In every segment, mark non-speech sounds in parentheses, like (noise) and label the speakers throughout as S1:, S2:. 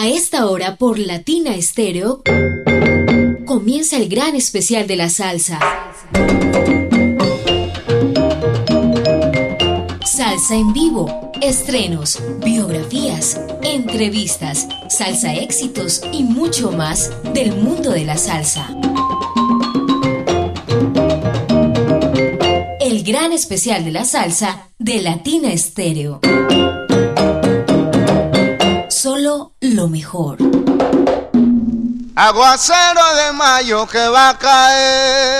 S1: A esta hora por Latina Estéreo comienza el gran especial de la salsa. Salsa en vivo, estrenos, biografías, entrevistas, salsa éxitos y mucho más del mundo de la salsa. El gran especial de la salsa de Latina Estéreo lo mejor.
S2: Aguacero de mayo que va a caer.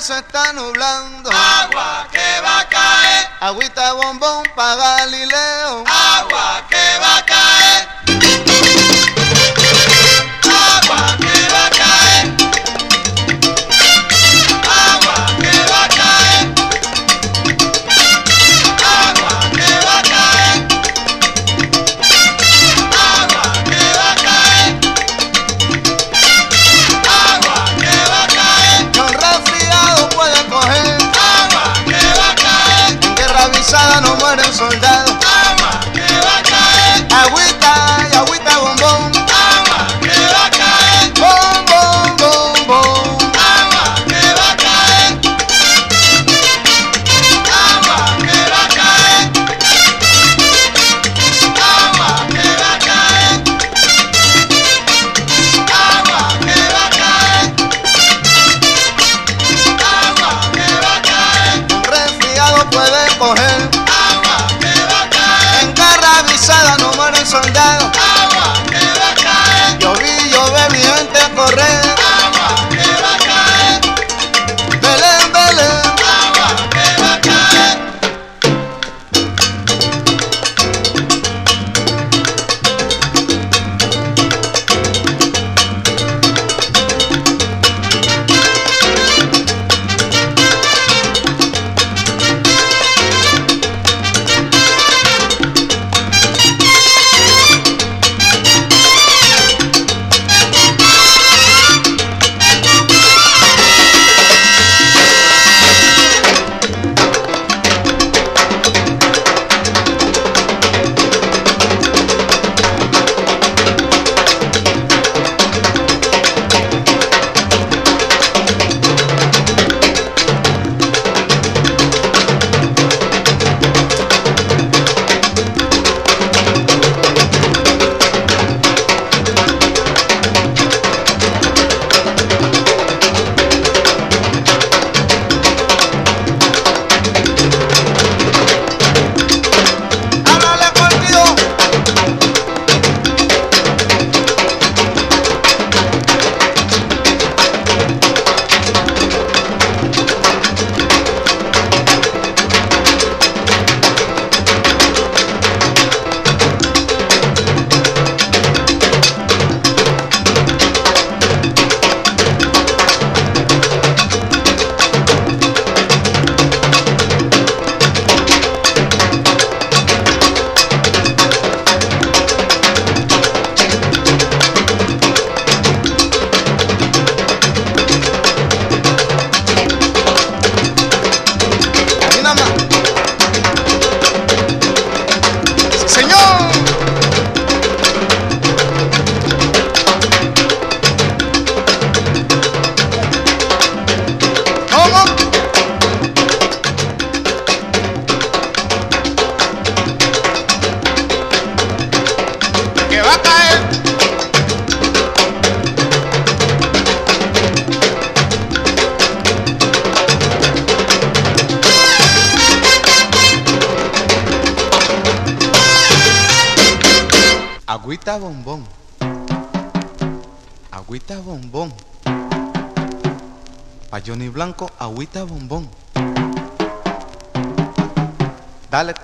S2: se está nublando.
S3: Agua que va a caer.
S2: Agüita bombón para Galileo.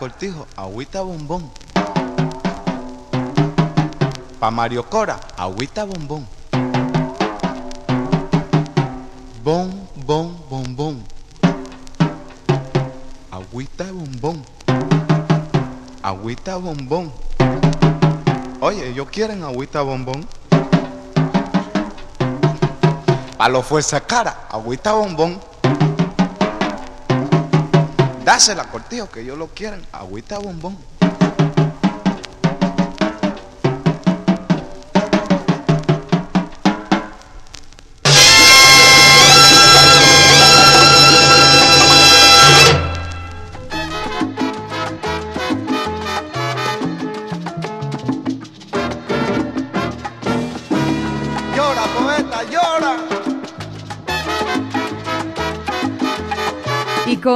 S2: Cortijo, agüita bombón. Pa Mario Cora, agüita bombón. Bon, bon, bombón. Agüita bombón. Agüita bombón. Oye, ellos quieren agüita bombón. Pa los fuerza cara, agüita bombón. Dásela, cortijo, que ellos lo quieren, agüita bombón.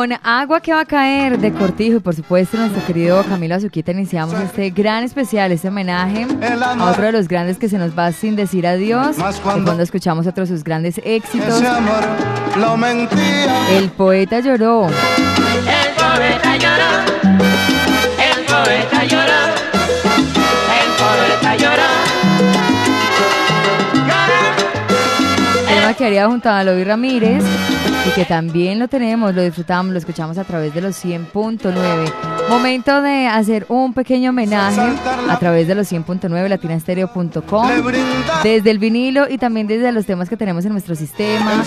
S4: Con agua que va a caer de Cortijo y por supuesto nuestro querido Camilo Azuquita iniciamos este gran especial, este homenaje a otro de los grandes que se nos va sin decir adiós.
S3: Cuando-
S4: cuando escuchamos otros de sus grandes éxitos.
S3: Amor lo.
S4: El poeta lloró.
S5: El poeta lloró, el poeta lloró, el poeta lloró.
S4: tema que haría junto a Lovi Ramírez y que también lo tenemos, lo disfrutamos, lo escuchamos a través de los 100.9. Momento de hacer un pequeño homenaje a través de los 100.9 latinastereo.com, desde el vinilo y también desde los temas que tenemos en nuestro sistema.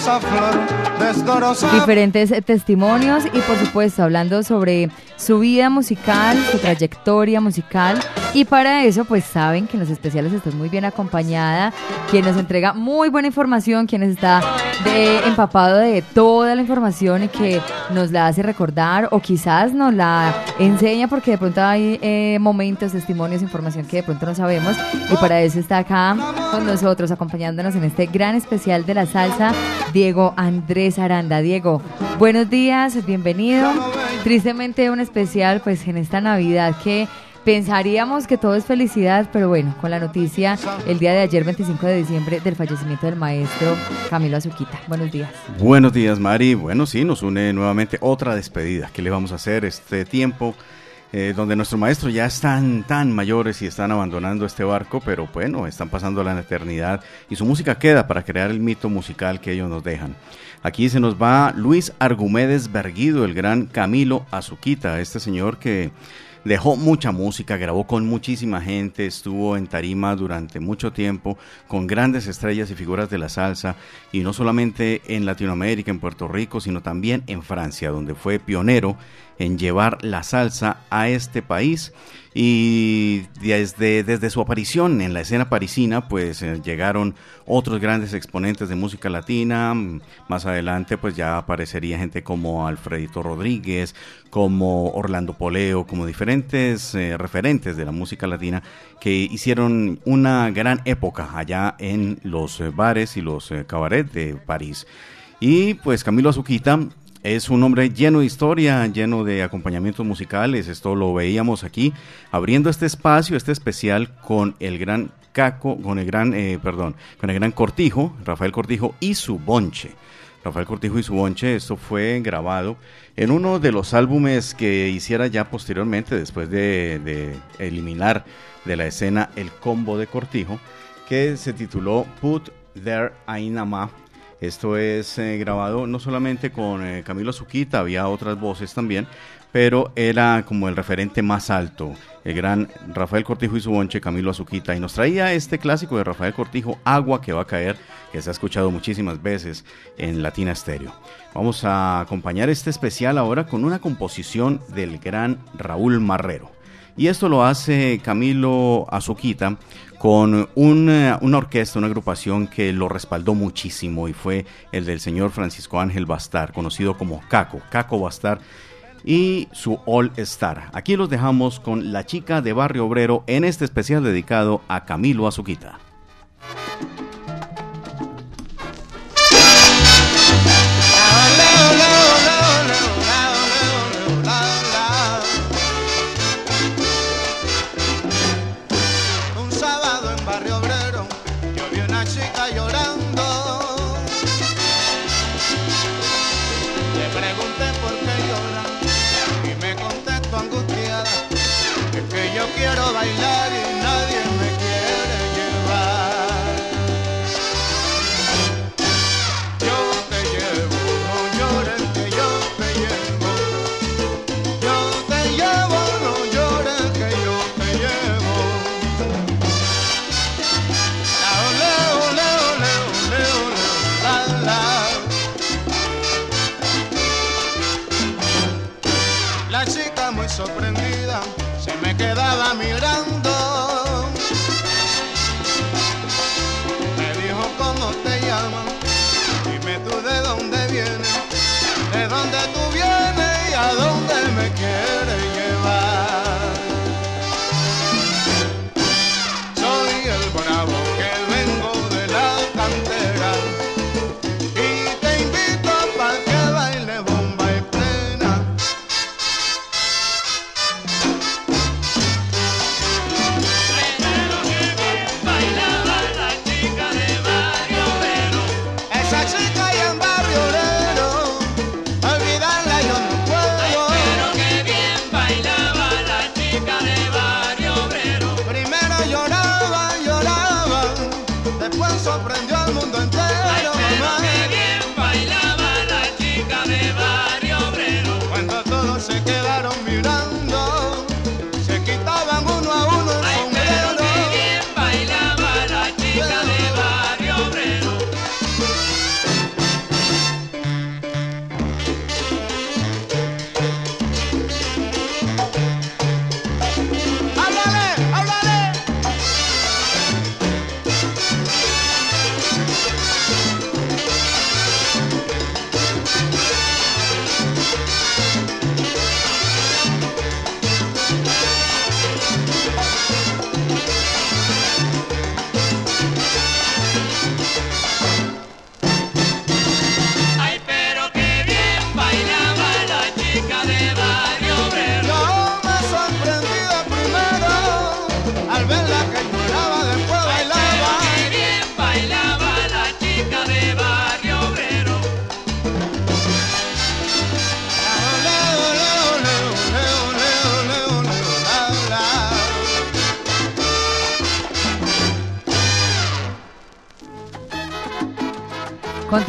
S4: diferentes eh, testimonios y por supuesto hablando sobre su vida musical, su trayectoria musical y para eso pues saben que en los especiales está muy bien acompañada, quien nos entrega muy buena información, quien está de, empapado de toda la información y que nos la hace recordar o quizás nos la enseña porque de pronto hay eh, momentos, testimonios, información que de pronto no sabemos y para eso está acá con nosotros acompañándonos en este gran especial de la salsa Diego Andrés Aranda. Diego, buenos días, bienvenido. Tristemente un especial pues en esta Navidad que pensaríamos que todo es felicidad, pero bueno, con la noticia el día de ayer 25 de diciembre del fallecimiento del maestro Camilo Azuquita. Buenos días.
S6: Buenos días, Mari. Bueno, sí, nos une nuevamente otra despedida. ¿Qué le vamos a hacer este tiempo? eh, donde nuestros maestros ya están tan mayores y están abandonando este barco, pero bueno, están pasando la eternidad y su música queda para crear el mito musical que ellos nos dejan. Aquí se nos va Luis Argumedes Berguido, el gran Camilo Azuquita, este señor que dejó mucha música, grabó con muchísima gente, estuvo en tarima durante mucho tiempo con grandes estrellas y figuras de la salsa y no solamente en Latinoamérica, en Puerto Rico, sino también en Francia, donde fue pionero en llevar la salsa a este país. Y desde, desde su aparición en la escena parisina pues eh, llegaron otros grandes exponentes de música latina. Más adelante pues ya aparecería gente como Alfredito Rodríguez como Orlando Poleo como diferentes eh, referentes de la música latina que hicieron una gran época allá en los eh, bares y los cabarets de París. Y pues Camilo Azuquita es un hombre lleno de historia, lleno de acompañamientos musicales. Esto lo veíamos aquí, abriendo este espacio, este especial con el gran Caco, con el gran, eh, perdón, con el gran Cortijo, Rafael Cortijo y su bonche. Rafael Cortijo y su bonche, esto fue grabado en uno de los álbumes que hiciera ya posteriormente, después de, eliminar de la escena el combo de Cortijo, que se tituló Put There Ainama esto es eh, grabado no solamente con eh, Camilo Azuquita, había otras voces también, pero era como el referente más alto, el gran Rafael Cortijo y su bonche Camilo Azuquita. Y nos traía este clásico de Rafael Cortijo, Agua que va a caer, que se ha escuchado muchísimas veces en Latina Stereo. Vamos a acompañar este especial ahora con una composición del gran Raúl Marrero. Y esto lo hace Camilo Azuquita con una, una, orquesta, una agrupación que lo respaldó muchísimo y fue el del señor Francisco Ángel Bastar, conocido como Caco, Caco Bastar y su All Star. Aquí los dejamos con La Chica de Barrio Obrero en este especial dedicado a Camilo Azuquita.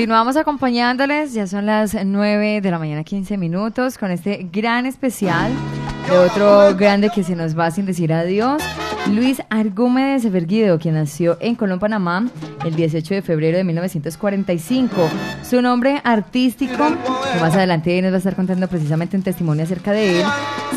S4: Continuamos acompañándoles, ya son las 9 de la mañana 15 minutos con este gran especial de otro grande que se nos va sin decir adiós, Luis Argúmedes Verguido, quien nació en Colón, Panamá, el 18 de febrero de 1945. Su nombre artístico, que más adelante nos va a estar contando precisamente un testimonio acerca de él,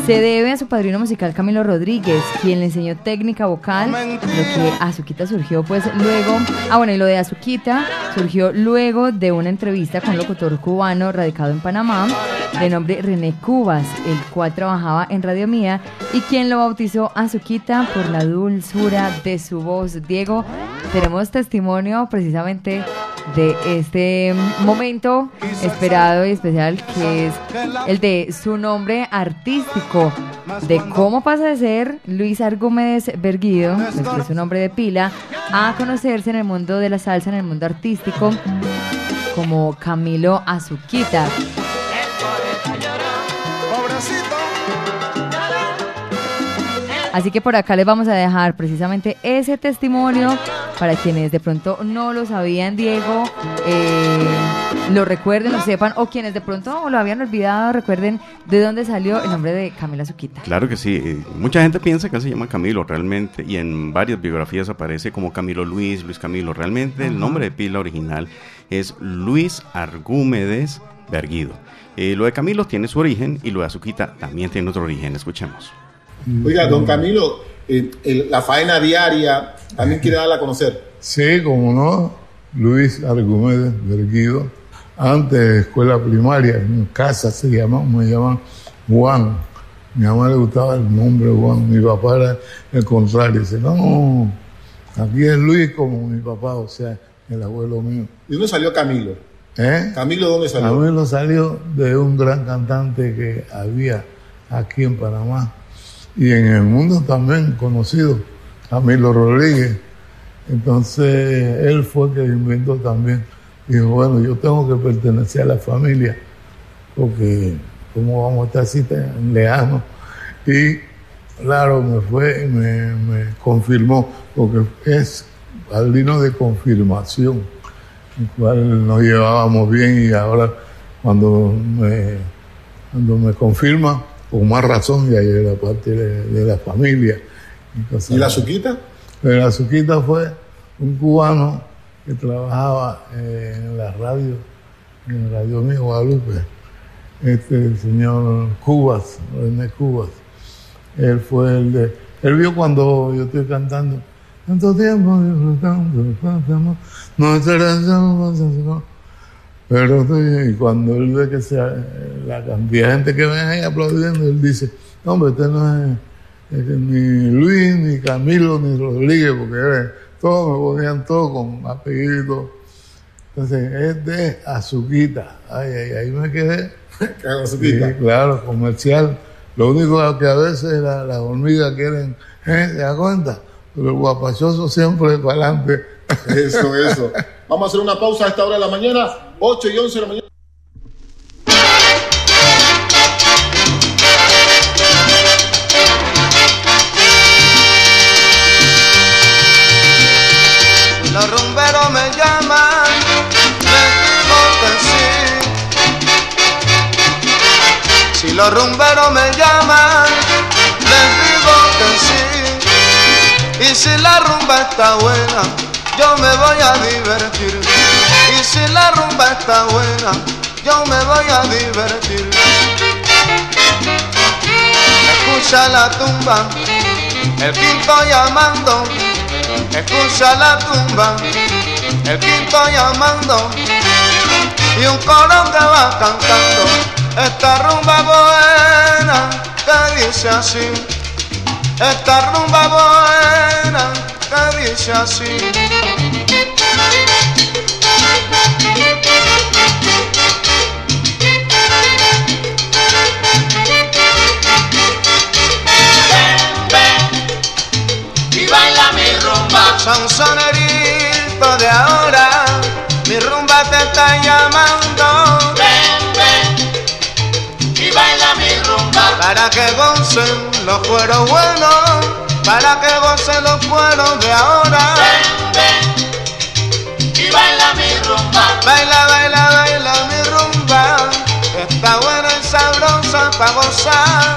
S4: se debe a su padrino musical Camilo Rodríguez, quien le enseñó técnica vocal, lo que Azuquita surgió pues luego, ah bueno, y lo de Azuquita surgió luego de una entrevista con un locutor cubano radicado en Panamá, de nombre René Cubas, el cual trabajaba en Radio Mía y quien lo bautizó Azuquita por la dulzura de su voz. Diego, tenemos testimonio precisamente de este momento esperado y especial que es el de su nombre artístico, de cómo pasa de ser Luis Argúmedes Verguido, pues, que es su nombre de pila, a conocerse en el mundo de la salsa, en el mundo artístico, como Camilo Azuquita. Así que por acá les vamos a dejar precisamente ese testimonio para quienes de pronto no lo sabían, Diego, eh, lo recuerden, lo sepan, o quienes de pronto lo habían olvidado, recuerden de dónde salió el nombre de Camila Zuquita.
S6: Claro que sí. eh, Mucha gente piensa que él se llama Camilo realmente y en varias biografías aparece como Camilo Luis, Luis Camilo. Realmente el nombre de pila original es Luis Argúmedes Verguido. Eh, lo de Camilo tiene su origen y lo de Azuquita también tiene otro origen. Escuchemos.
S7: Oiga, don Camilo, eh, el- la faena diaria también quiere darla a conocer.
S8: Sí, como no, Luis Argümedes Verguido, antes de escuela primaria, en casa se llama, me llaman Juan. Mi mamá le gustaba el nombre Juan, mi papá era el contrario, dice, no, aquí es Luis como mi papá, o sea, el abuelo mío.
S7: ¿De dónde salió Camilo?
S8: ¿Eh?
S7: ¿Camilo dónde salió?
S8: mí lo salió de un gran cantante que había aquí en Panamá y en el mundo también conocido, Camilo Rodríguez. Entonces él fue el que inventó también. Dijo, bueno, yo tengo que pertenecer a la familia porque cómo vamos a estar así tan lejanos. Y claro, me fue me, me confirmó, porque es padrino de confirmación el cual nos llevábamos bien y ahora cuando me, cuando me confirma, con más razón, ya era parte de, de la familia.
S7: ¿Y la. Suquita?
S8: Pero la Suquita fue un cubano que trabajaba eh, en la radio, en Radio Mío Guadalupe, este el señor Cubas, René Cubas. Él fue el de. Él vio cuando yo estoy cantando. Tanto tiempo disfrutando, no pero y cuando él ve que sea, la cantidad de gente que ven ahí aplaudiendo, él dice, no, hombre, este no es, es ni Luis, ni Camilo, ni Rodríguez, porque era- todos me ponían todo con apellido. Entonces, es de Azuquita. Ay, ay, ahí me quedé. (laughs) Sí, claro, comercial. Lo único que a veces la- las hormigas quieren, ¿eh? ¿te das cuenta? Pero el guapachoso siempre para adelante.
S7: Eso, eso. (laughs) Vamos a hacer una pausa a esta hora de la mañana, 8 y 11 de la mañana.
S3: Los rumberos me llaman, les digo que sí. Si los rumberos me llaman, les digo que sí. Y
S2: si la rumba está buena, yo me voy a divertir. Si la rumba está buena, yo me voy a divertir. Escucha la tumba, el quinto llamando. Escucha la tumba, el quinto llamando. Y un coro que va cantando esta rumba buena que dice así. Esta rumba buena que dice así.
S5: Rumba.
S2: Sansonerito de ahora, mi rumba te está llamando
S5: Ven, ven y baila mi rumba.
S2: para que gocen los cueros buenos, para que gocen los cueros de ahora.
S5: Ven, ven y baila mi rumba.
S2: Baila, baila, baila mi rumba, está buena y sabrosa para gozar.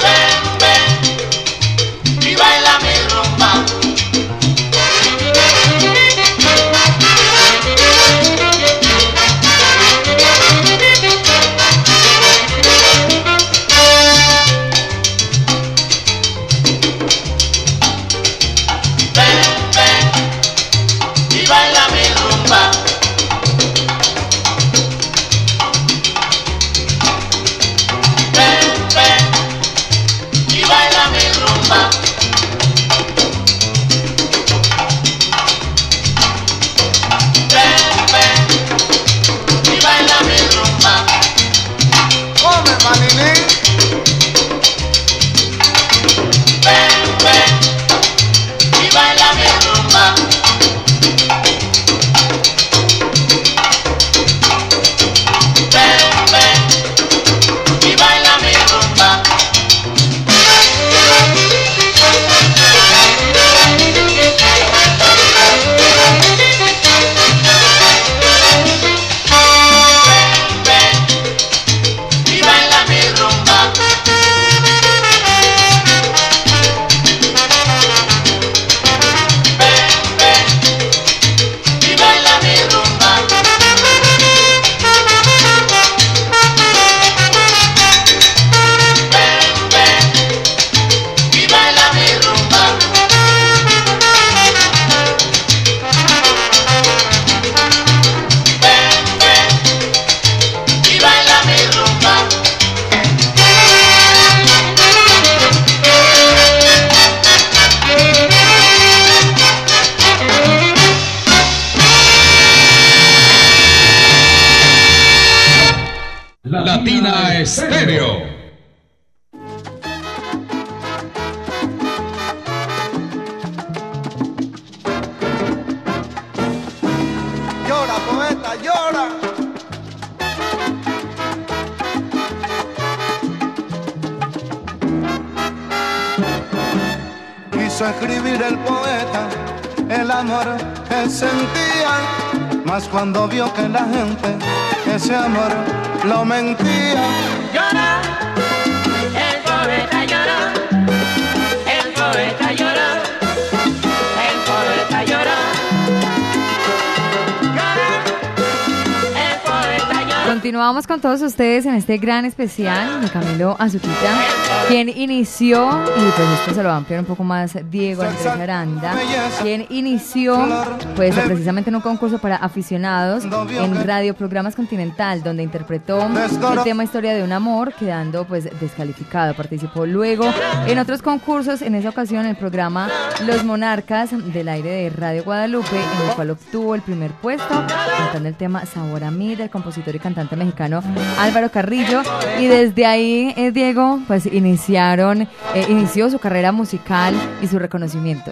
S2: Llora, poeta, llora. Quiso escribir el poeta el amor que sentía, mas cuando vio que la gente ese amor lo mentía,
S4: Continuamos con todos ustedes en este gran especial de Camilo Azuquita, quien inició, y pues esto se lo va a ampliar un poco más Diego Andrés Aranda, quien inició pues precisamente en un concurso para aficionados en Radio Programas Continental, donde interpretó el tema Historia de un Amor, quedando pues descalificado. Participó luego en otros concursos, en esa ocasión el programa Los Monarcas del aire de Radio Guadalupe, en el cual obtuvo el primer puesto, cantando el tema Sabor a mí del compositor y cantante mexicano Álvaro Carrillo. Y desde ahí, eh, Diego, pues iniciaron, eh, inició su carrera musical y su reconocimiento.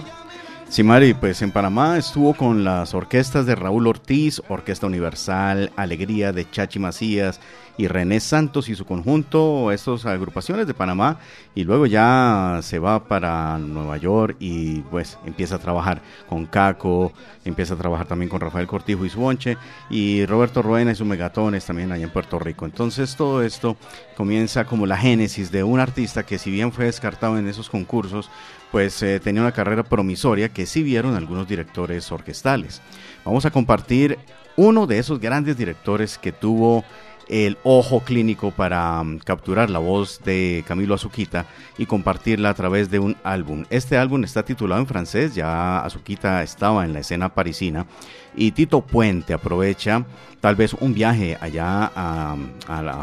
S6: Sí, Mari, pues en Panamá estuvo con las orquestas de Raúl Ortiz, Orquesta Universal, Alegría de Chachi Macías y René Santos y su conjunto, estas agrupaciones de Panamá, y luego ya se va para Nueva York y pues empieza a trabajar con Caco, empieza a trabajar también con Rafael Cortijo y su bonche, y Roberto Ruena y sus megatones también allá en Puerto Rico. Entonces todo esto comienza como la génesis de un artista que si bien fue descartado en esos concursos, pues eh, tenía una carrera promisoria que sí vieron algunos directores orquestales. Vamos a compartir uno de esos grandes directores que tuvo el ojo clínico para um, capturar la voz de Camilo Azuquita y compartirla a través de un álbum. Este álbum está titulado en francés, ya Azuquita estaba en la escena parisina y Tito Puente aprovecha tal vez un viaje allá a,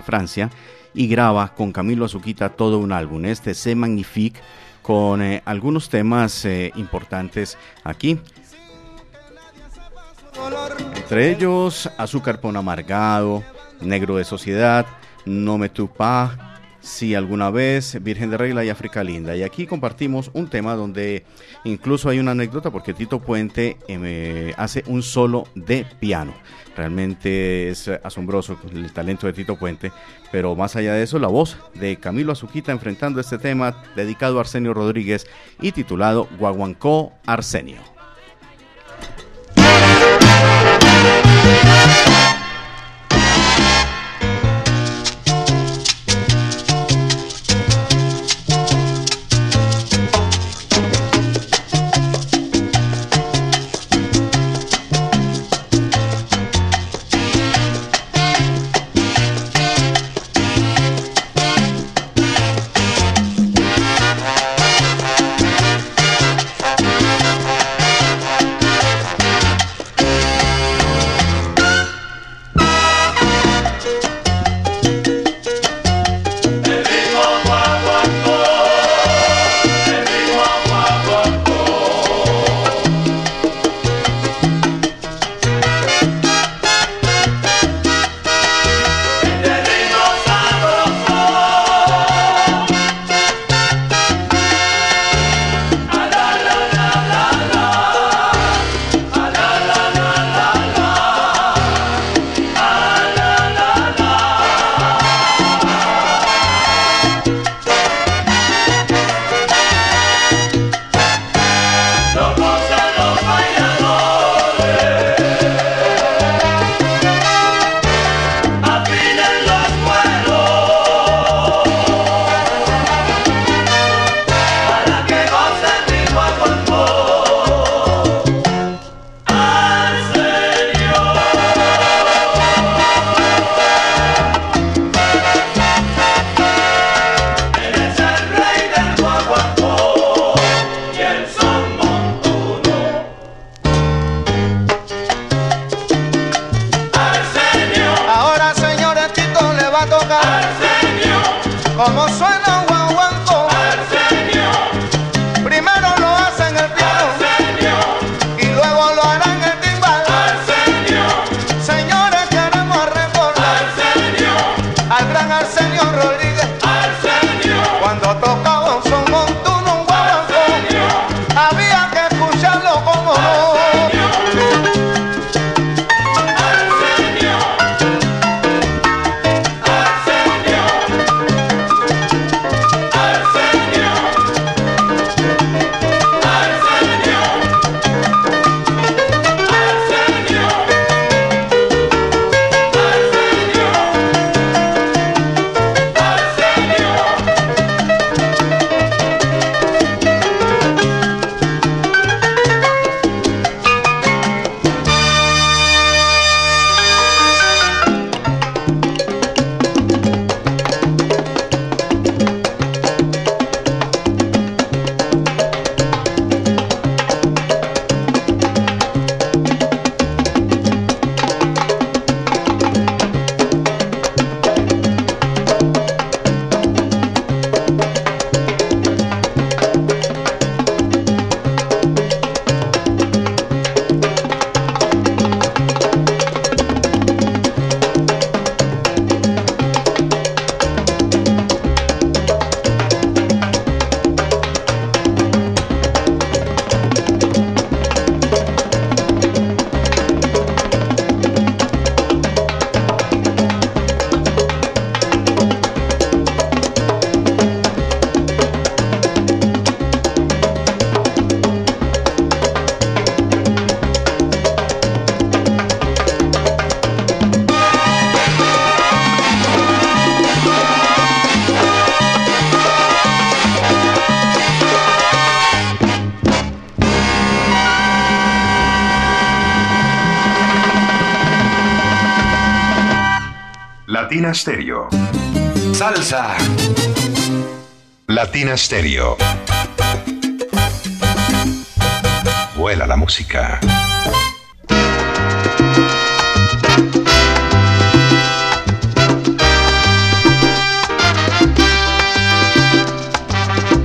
S6: Francia y graba con Camilo Azuquita todo un álbum, este C'est Magnifique, con eh, algunos temas eh, importantes aquí. Entre ellos, Azúcar Pon Amargado, Negro de Sociedad, No Me Tupa, Si alguna vez, Virgen de Regla y África Linda. Y aquí compartimos un tema donde incluso hay una anécdota porque Tito Puente em, hace un solo de piano. Realmente es asombroso el talento de Tito Puente, pero más allá de eso, la voz de Camilo Azuquita enfrentando este tema dedicado a Arsenio Rodríguez y titulado Guaguancó Arsenio.
S9: Latina. Salsa. Latina Stereo. Vuela la música.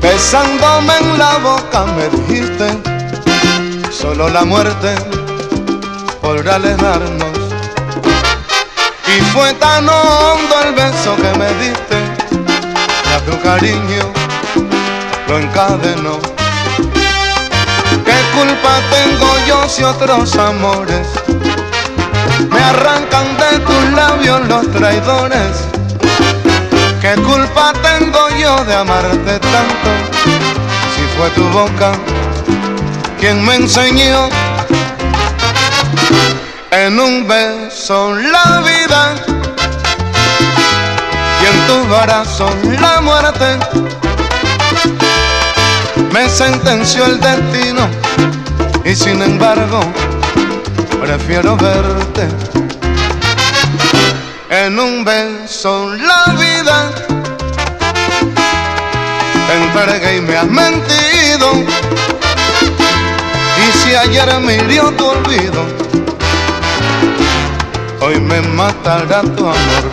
S2: Besándome en la boca me dijiste, solo la muerte podrá alejarnos. Fue tan hondo el beso que me diste, que a tu cariño lo encadenó. ¿Qué culpa tengo yo si otros amores me arrancan de tus labios los traidores? ¿Qué culpa tengo yo de amarte tanto? Si fue tu boca quien me enseñó en un beso la y en tus brazos la muerte. Me sentenció el destino y sin embargo prefiero verte en un beso la vida. Te entregué y me has mentido. Y si ayer me hirió tu olvido, hoy me matará tu amor.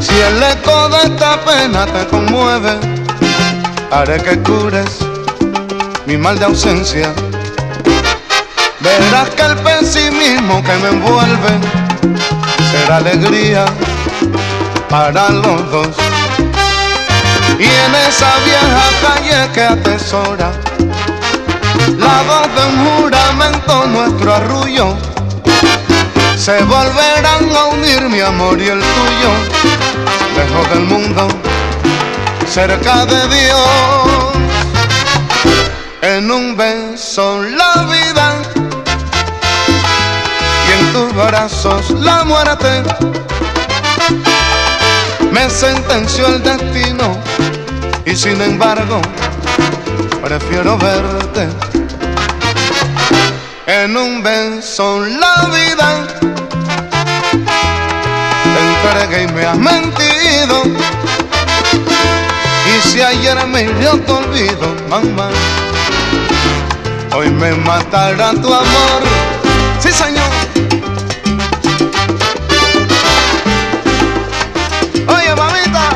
S2: Si el eco de esta pena te conmueve, haré que cures mi mal de ausencia. Verás que el pesimismo que me envuelve será alegría para los dos. Y en esa vieja calle que atesora la voz de un juramento, nuestro arrullo, se volverán a unir mi amor y el tuyo, lejos del mundo, cerca de Dios. En un beso la vida y en tus brazos la muerte. Me sentenció el destino y sin embargo prefiero verte. En un beso la vida entregué y me has mentido. Y si ayer me hirió tu olvido, mamá, hoy me matará tu amor. Sí, señor. Oye, mamita,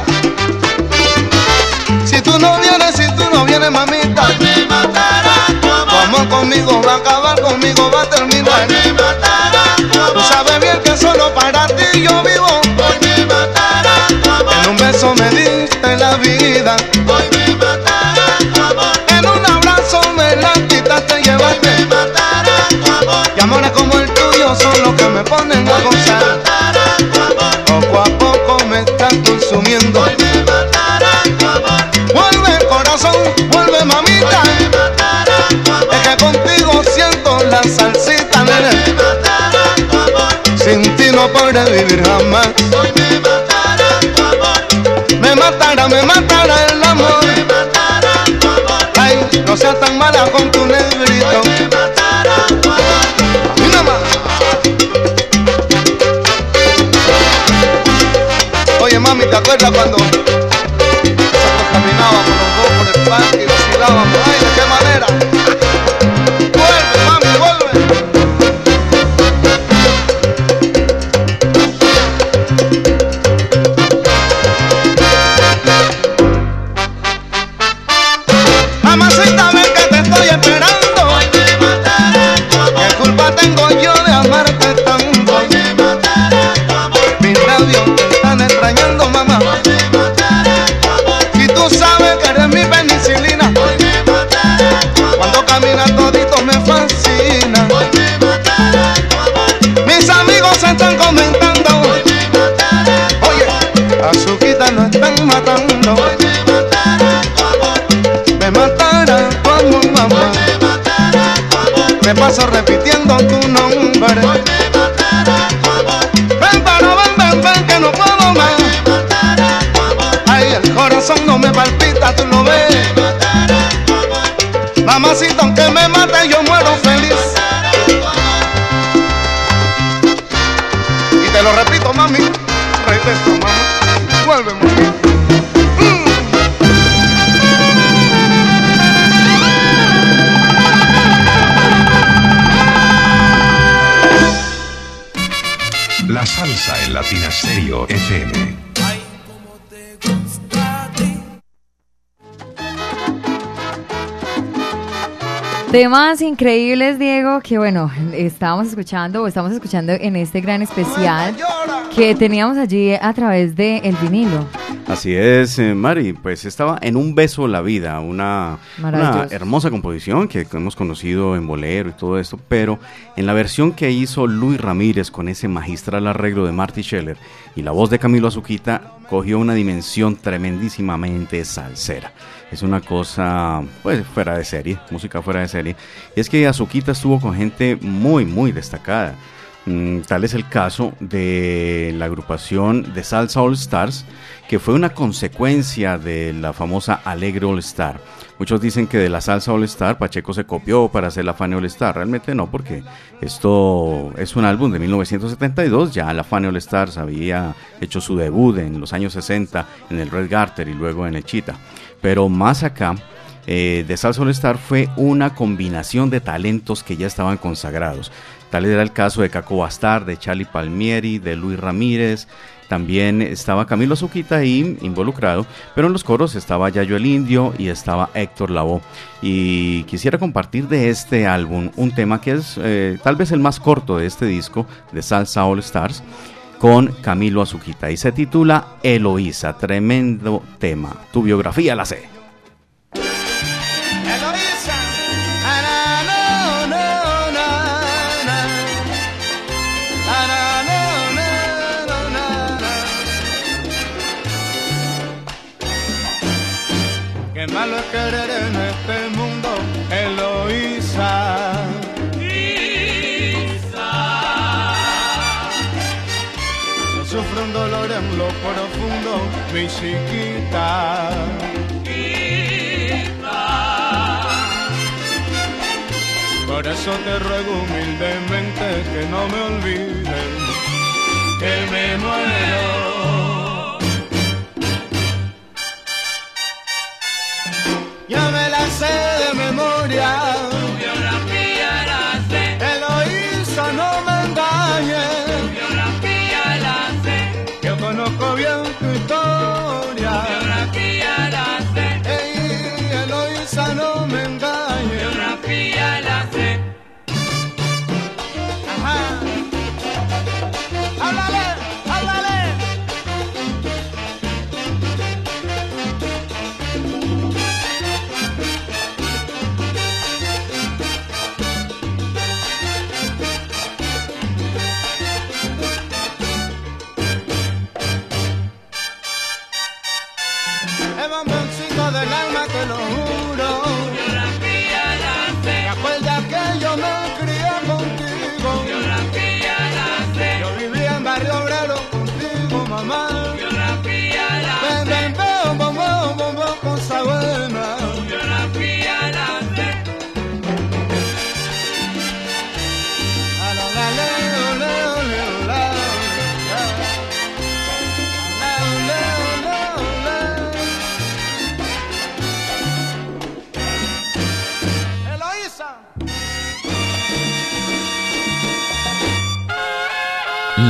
S2: si tú no vienes, si tú no vienes, mamita,
S3: Hoy me matará tu
S2: tu
S3: amor.
S2: amor conmigo va a acabar, conmigo va a terminar.
S3: Hoy me matará tu
S2: Tú
S3: amor.
S2: sabes bien que solo para ti yo vivo. Beso me diste la vida,
S3: Hoy me matará tu amor.
S2: en un abrazo me la quitaste y
S3: Hoy me
S2: llevaste.
S3: matará tu amor.
S2: Y amores como el tuyo son los que me ponen a
S3: Hoy me
S2: gozar.
S3: matará tu amor.
S2: Poco a poco me están consumiendo.
S3: Hoy me matará tu amor.
S2: Vuelve corazón, vuelve mamita.
S3: Hoy me matará tu amor.
S2: Es que contigo siento la salsita,
S3: Hoy me
S2: nene.
S3: matará tu amor.
S2: Sin ti no podré vivir jamás.
S3: Hoy me matará.
S2: Me matará, me matará el amor.
S4: Temas increíbles, Diego, que bueno, estábamos escuchando o estamos escuchando en este gran especial que teníamos allí a través de el vinilo.
S6: Así es, eh, Mari, pues estaba en Un beso la vida, una, una hermosa composición que hemos conocido en bolero y todo esto, pero en la versión que hizo Luis Ramírez con ese magistral arreglo de Marty Scheller y la voz de Camilo Azuquita cogió una dimensión tremendísimamente salsera. Es una cosa, pues, fuera de serie, música fuera de serie. Y es que Azuquita estuvo con gente muy, muy destacada. Mm, tal es el caso de la agrupación de Salsa All Stars, que fue una consecuencia de la famosa Alegre All Star. Muchos dicen que de la Salsa All Star Pacheco se copió para hacer la Fania All Star. Realmente no, porque esto es un álbum de 1972. Ya la Fania All Stars había hecho su debut en los años 60 en el Red Garter y luego en el. Pero más acá, eh, de Salsa All Star fue una combinación de talentos que ya estaban consagrados. Tal era el caso de Caco Bastar, de Charlie Palmieri, de Luis Ramírez. También estaba Camilo Azuquita ahí involucrado, pero en los coros estaba Yayo el Indio y estaba Héctor Lavoe. Y quisiera compartir de este álbum un tema que es eh, tal vez el más corto de este disco de Salsa All Stars con Camilo Azuquita y se titula Eloísa, tremendo tema. Tu biografía la sé.
S2: Mi chiquita. Por eso te ruego humildemente que no me olvides, que me muero. Ya me la sé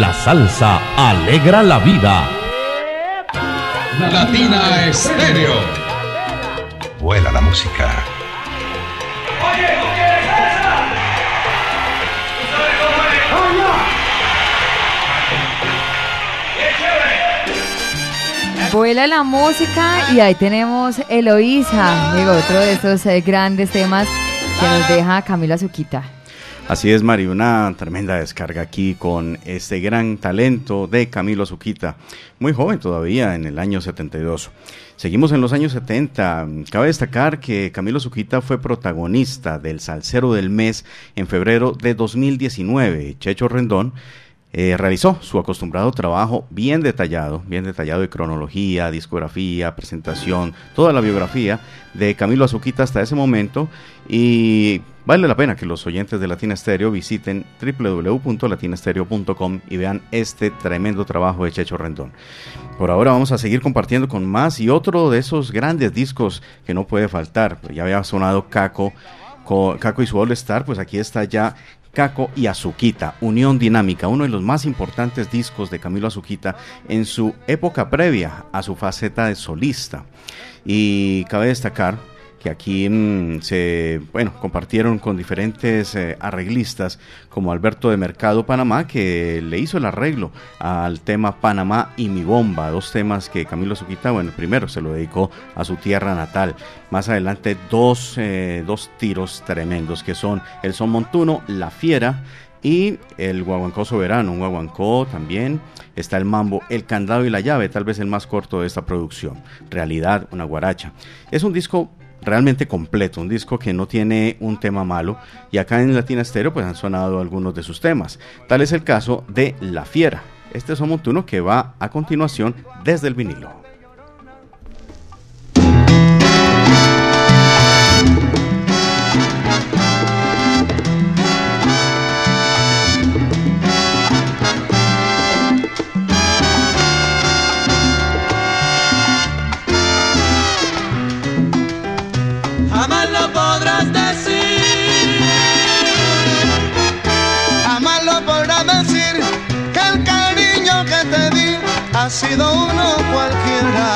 S2: La
S10: salsa alegra la vida. Latina Estéreo.
S9: Vuela la música.
S4: Vuela la música y ahí tenemos Eloísa, digo, otro de esos eh, grandes temas que nos deja Camilo Azuquita.
S6: Así es, Mari, una tremenda descarga aquí con este gran talento de Camilo Azuquita, muy joven todavía, en el año 72. Seguimos en los años 70. Cabe destacar que Camilo Azuquita fue protagonista del Salsero del Mes en febrero de 2019. Checho Rendón eh, realizó su acostumbrado trabajo bien detallado, bien detallado de cronología, discografía, presentación, toda la biografía de Camilo Azuquita hasta ese momento y vale la pena que los oyentes de Latina Stereo visiten www.latinastereo.com y vean este tremendo trabajo de Checho Rendón. Por ahora vamos a seguir compartiendo con más y otro de esos grandes discos que no puede faltar, ya había sonado Caco, Caco y su All Star, pues aquí está ya Caco y Azuquita, Unión Dinámica, uno de los más importantes discos de Camilo Azuquita en su época previa a su faceta de solista. Y cabe destacar que aquí mm, se bueno compartieron con diferentes eh, arreglistas como Alberto de Mercado Panamá que le hizo el arreglo al tema Panamá y mi bomba dos temas que Camilo Zuquita bueno primero se lo dedicó a su tierra natal más adelante dos, eh, dos tiros tremendos que son el son montuno La Fiera y el guaguancó soberano, un guaguancó también. Está el mambo, el candado y la llave, tal vez el más corto de esta producción. Realidad, una guaracha. Es un disco realmente completo, un disco que no tiene un tema malo y acá en Latina Stereo pues han sonado algunos de sus temas. Tal es el caso de La Fiera. Este es un montuno que va a continuación desde el vinilo.
S2: Sido uno cualquiera.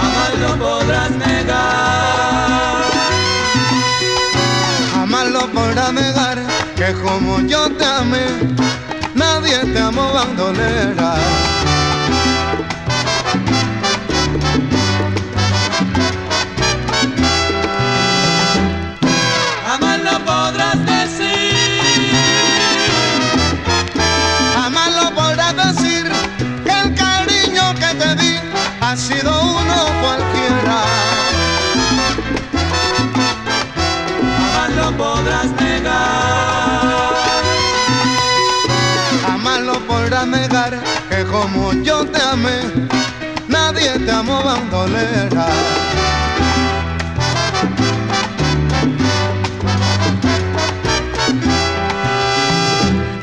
S3: Jamás lo podrás negar.
S2: Jamás lo podrás negar que como yo te amé, nadie te amó bandolera.
S3: Podrás negar
S2: que como yo te amé, nadie te amó bandolera.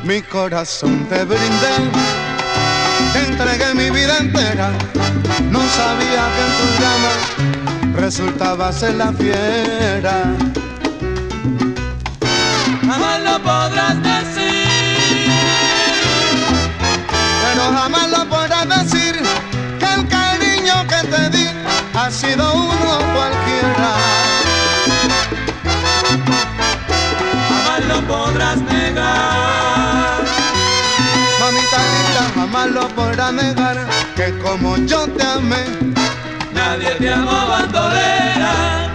S2: Mi corazón te brindé, entregué mi vida entera no sabía que en tu llama resultaba ser la fiera.
S3: Jamás lo podrás
S2: pero jamás lo podrás decir que el cariño que te di ha sido uno cualquiera.
S3: Jamás lo podrás negar.
S2: Mamita linda, jamás lo podrás negar que como yo te amé,
S3: nadie te amó bandolera.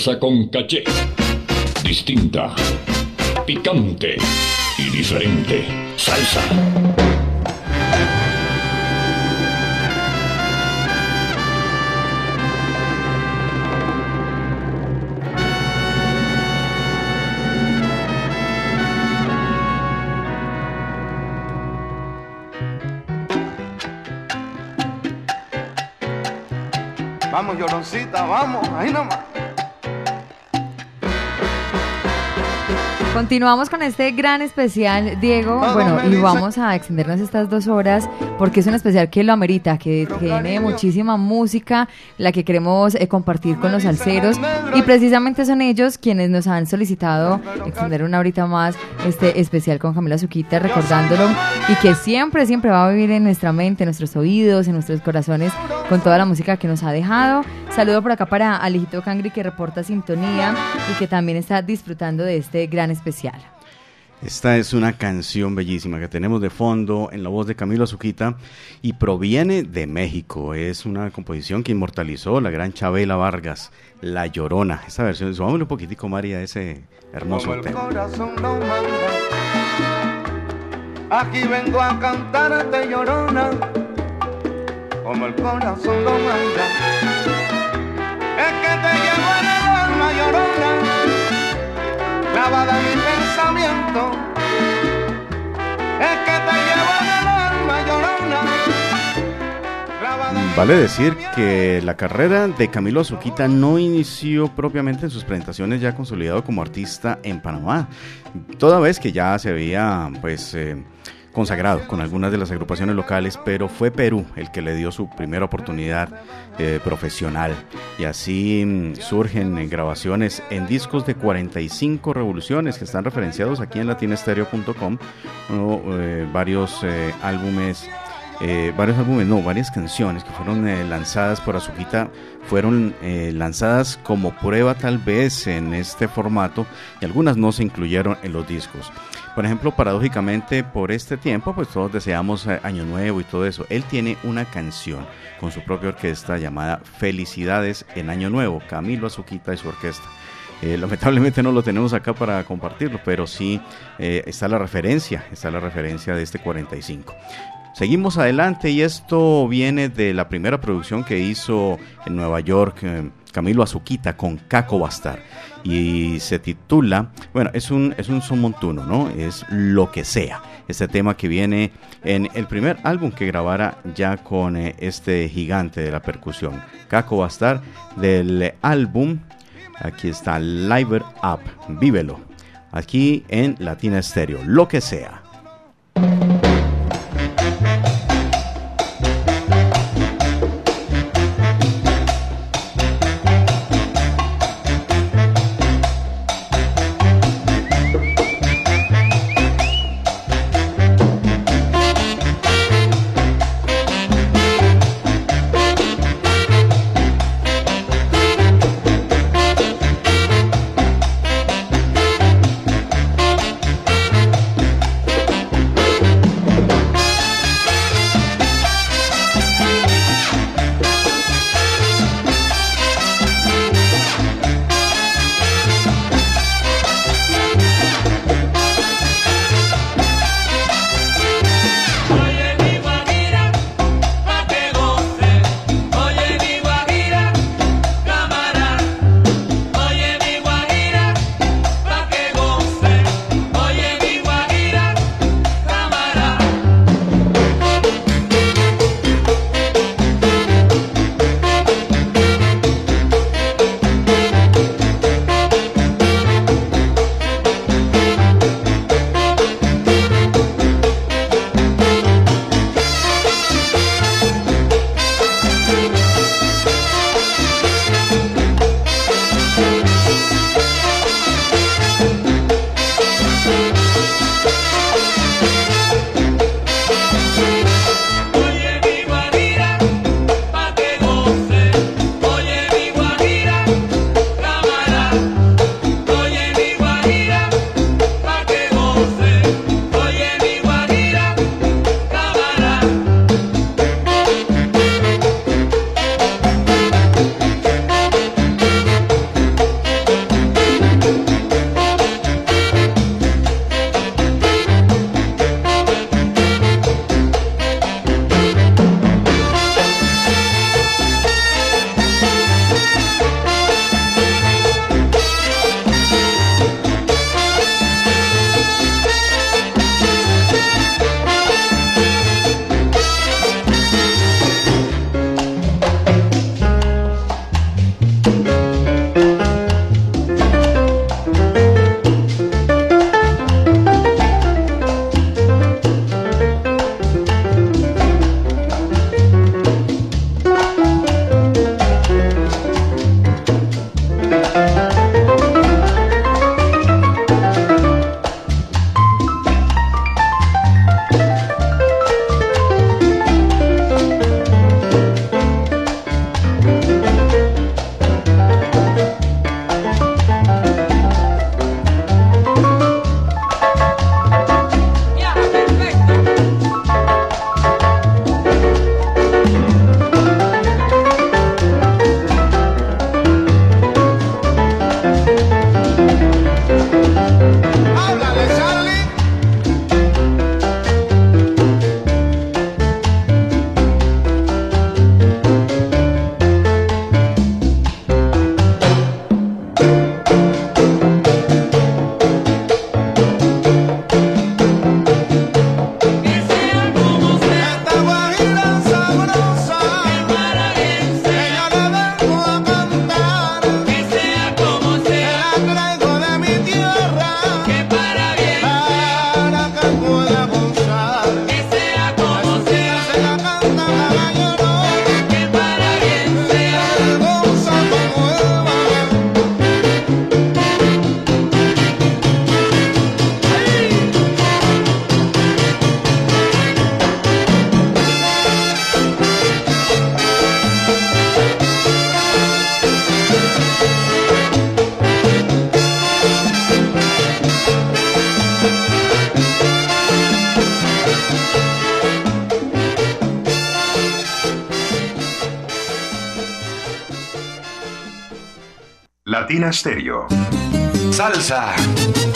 S11: Con caché.
S4: Continuamos con este gran especial, Diego. Bueno, y
S2: dice-
S4: vamos a extendernos estas dos horas porque es un especial que lo amerita, que tiene muchísima música, la que queremos eh, compartir con los salseros. Y precisamente son ellos quienes nos han solicitado extender una horita más este especial con Camila Zuquita, recordándolo y que siempre, siempre va a vivir en nuestra mente, en nuestros oídos, en nuestros corazones, con toda la música que nos ha dejado. Saludo por acá para Alejito Cangri que reporta sintonía y que también está disfrutando de este gran especial.
S6: Esta es una canción bellísima que tenemos de fondo en la voz de Camilo Azuquita y proviene de México. Es una composición que inmortalizó la gran Chabela Vargas, La Llorona. Esta versión, subámosle un poquitico, María, a ese hermoso
S2: Como el
S6: tema.
S2: corazón lo manda. Aquí vengo a cantarte llorona, como el corazón lo manda. Es que te llevo en el alma llorona, clavada en mi pensamiento. Es que te llevo en el alma llorona,
S6: Vale decir que la carrera de Camilo Azuquita no inició propiamente en sus presentaciones ya consolidado como artista en Panamá, toda vez que ya se había pues eh, consagrado con algunas de las agrupaciones locales, pero fue Perú el que le dio su primera oportunidad eh, profesional y así mm, surgen grabaciones en discos de 45 revoluciones que están referenciados aquí en latinestereo.com, eh, varios eh, álbumes varios álbumes, no, varias canciones que fueron lanzadas por Azuquita fueron lanzadas como prueba tal vez en este formato y algunas no se incluyeron en los discos. Por ejemplo, paradójicamente por este tiempo, pues todos deseamos eh, Año Nuevo y todo eso. Él tiene una canción con su propia orquesta llamada Felicidades en Año Nuevo, Camilo Azuquita y su orquesta. Eh, (laughs) lamentablemente no lo tenemos acá para compartirlo, pero sí eh, está la referencia, está la referencia de este 45. Seguimos adelante y esto viene de la primera producción que hizo en Nueva York Camilo Azuquita con Caco Bastar y se titula, bueno, es un, es un son montuno, ¿no? Es Lo que sea, este tema que viene en el primer álbum que grabara ya con eh, este gigante de la percusión, Caco Bastar, del álbum, aquí está, Live Up, vívelo, aquí en Latina Stereo, Lo que sea.
S2: Stereo. Salsa.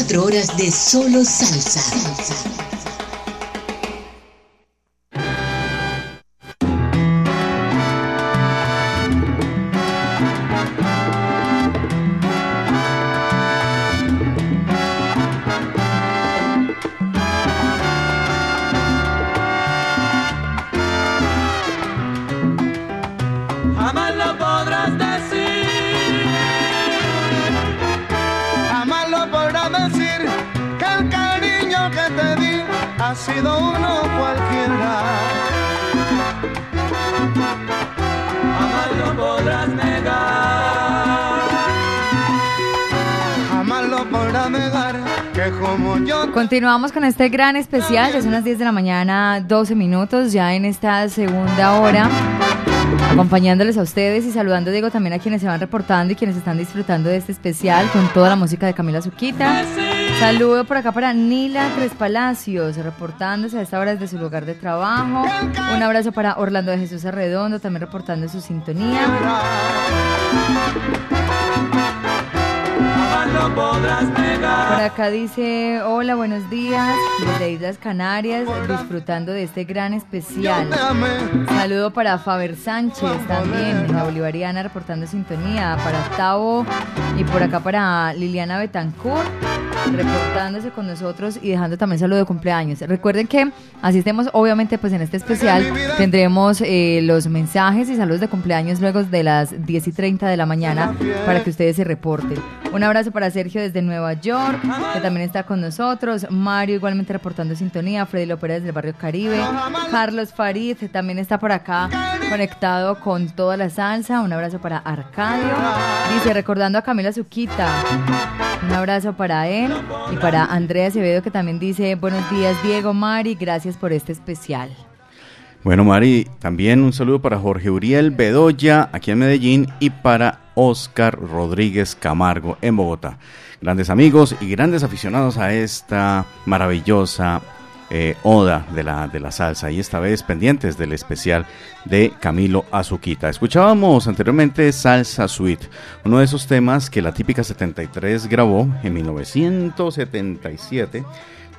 S1: 24 horas de solo salsa.
S4: Continuamos con este gran especial, ya son las 10 de la mañana, 12 minutos, ya en esta segunda hora, acompañándoles a ustedes y saludando, digo, también a quienes se van reportando y quienes están disfrutando de este especial con toda la música de Camila Zuquita. Saludo por acá para Nila Tres Palacios, reportándose a esta hora desde su lugar de trabajo. Un abrazo para Orlando de Jesús Arredondo, también reportando su sintonía.
S3: Lo podrás negar.
S4: Por acá dice, hola, buenos días, desde Islas Canarias, disfrutando de este gran especial. Saludo para Faber Sánchez también, en la Bolivariana, reportando sintonía, para Tavo y por acá para Liliana Betancourt, reportándose con nosotros y dejando también saludo de cumpleaños. Recuerden que así estemos, obviamente, pues en este especial tendremos eh, los mensajes y saludos de cumpleaños luego de las 10 y 30 de la mañana para que ustedes se reporten. Un abrazo para Sergio desde Nueva York, que también está con nosotros. Mario igualmente reportando sintonía. Freddy López desde el barrio Caribe. Carlos Farid también está por acá conectado con toda la salsa. Un abrazo para Arcadio. Dice, recordando a Camila Zuquita. Un abrazo para él y para Andrea Acevedo que también dice, buenos días Diego, Mari, gracias por este especial.
S6: Bueno, Mari, también un saludo para Jorge Uriel Bedoya, aquí en Medellín, y para Oscar Rodríguez Camargo, en Bogotá. Grandes amigos y grandes aficionados a esta maravillosa eh, oda de la, de la salsa, y esta vez pendientes del especial de Camilo Azuquita. Escuchábamos anteriormente Salsa Suite, uno de esos temas que la típica 73 grabó en 1977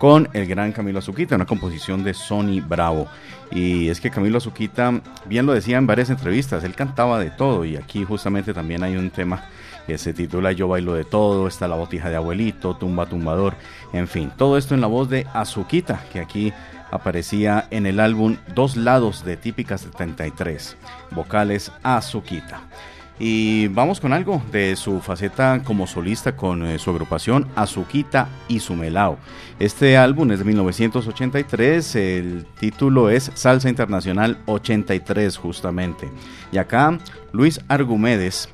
S6: con el gran Camilo Azuquita, una composición de Sonny Bravo. Y es que Camilo Azuquita, bien lo decía en varias entrevistas, él cantaba de todo y aquí justamente también hay un tema que se titula Yo bailo de todo, está la botija de abuelito, tumba tumbador, en fin, todo esto en la voz de Azuquita, que aquí aparecía en el álbum Dos lados de Típica 73, vocales Azuquita. Y vamos con algo de su faceta como solista con eh, su agrupación Azuquita y Sumelao. Este álbum es de 1983, el título es Salsa Internacional 83 justamente. Y acá Luis Argumedes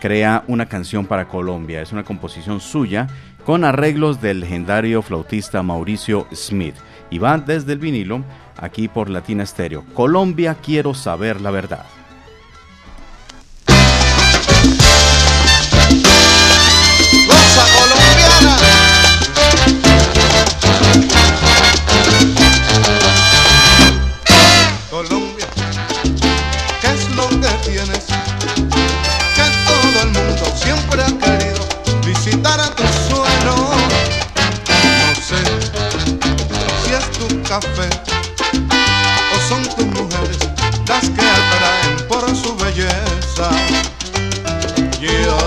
S6: crea una canción para Colombia, es una composición suya con arreglos del legendario flautista Mauricio Smith. Y va desde el vinilo aquí por Latina Stereo. Colombia quiero saber la verdad.
S2: Su belleza. Yo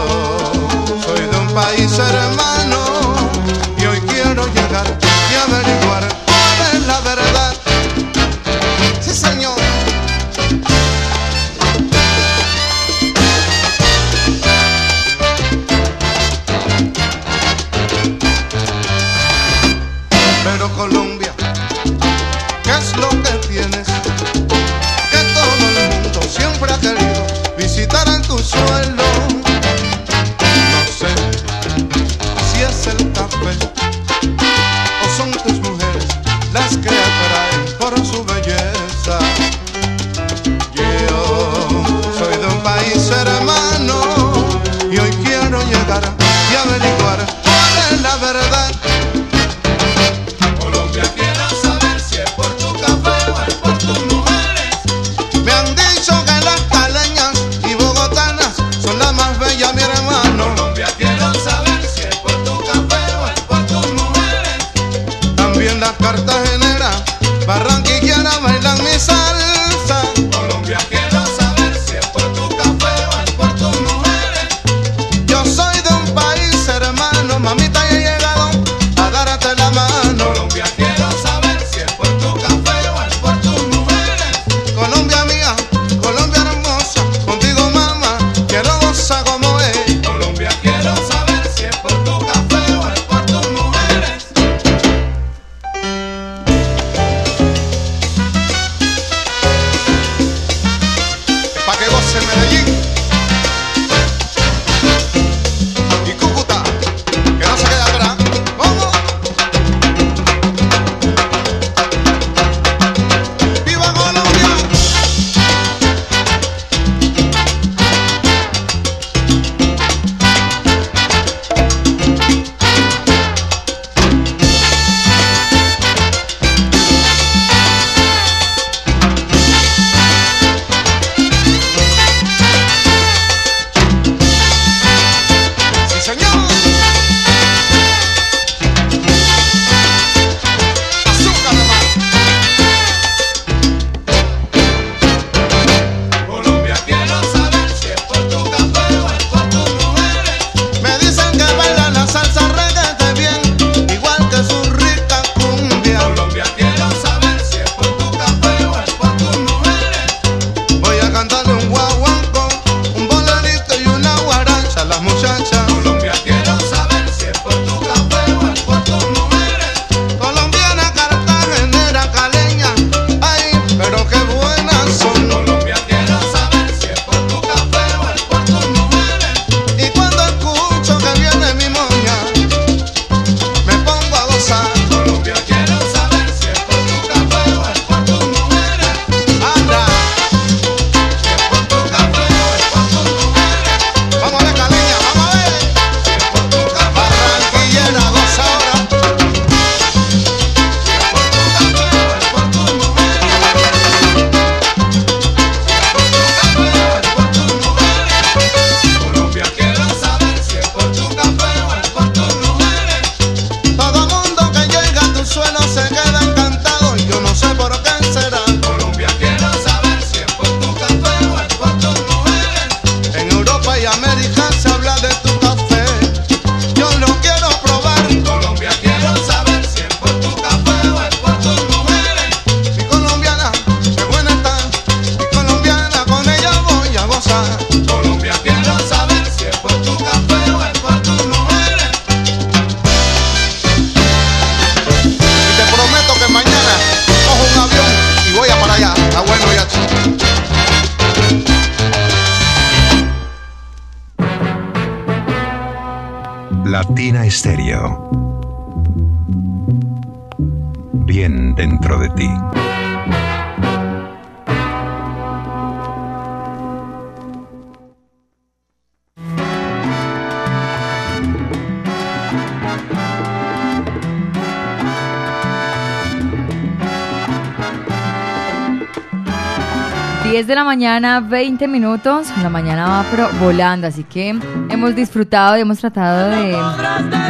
S2: la mañana,
S4: 20 minutos. La mañana va pero volando, así que hemos disfrutado y hemos tratado de,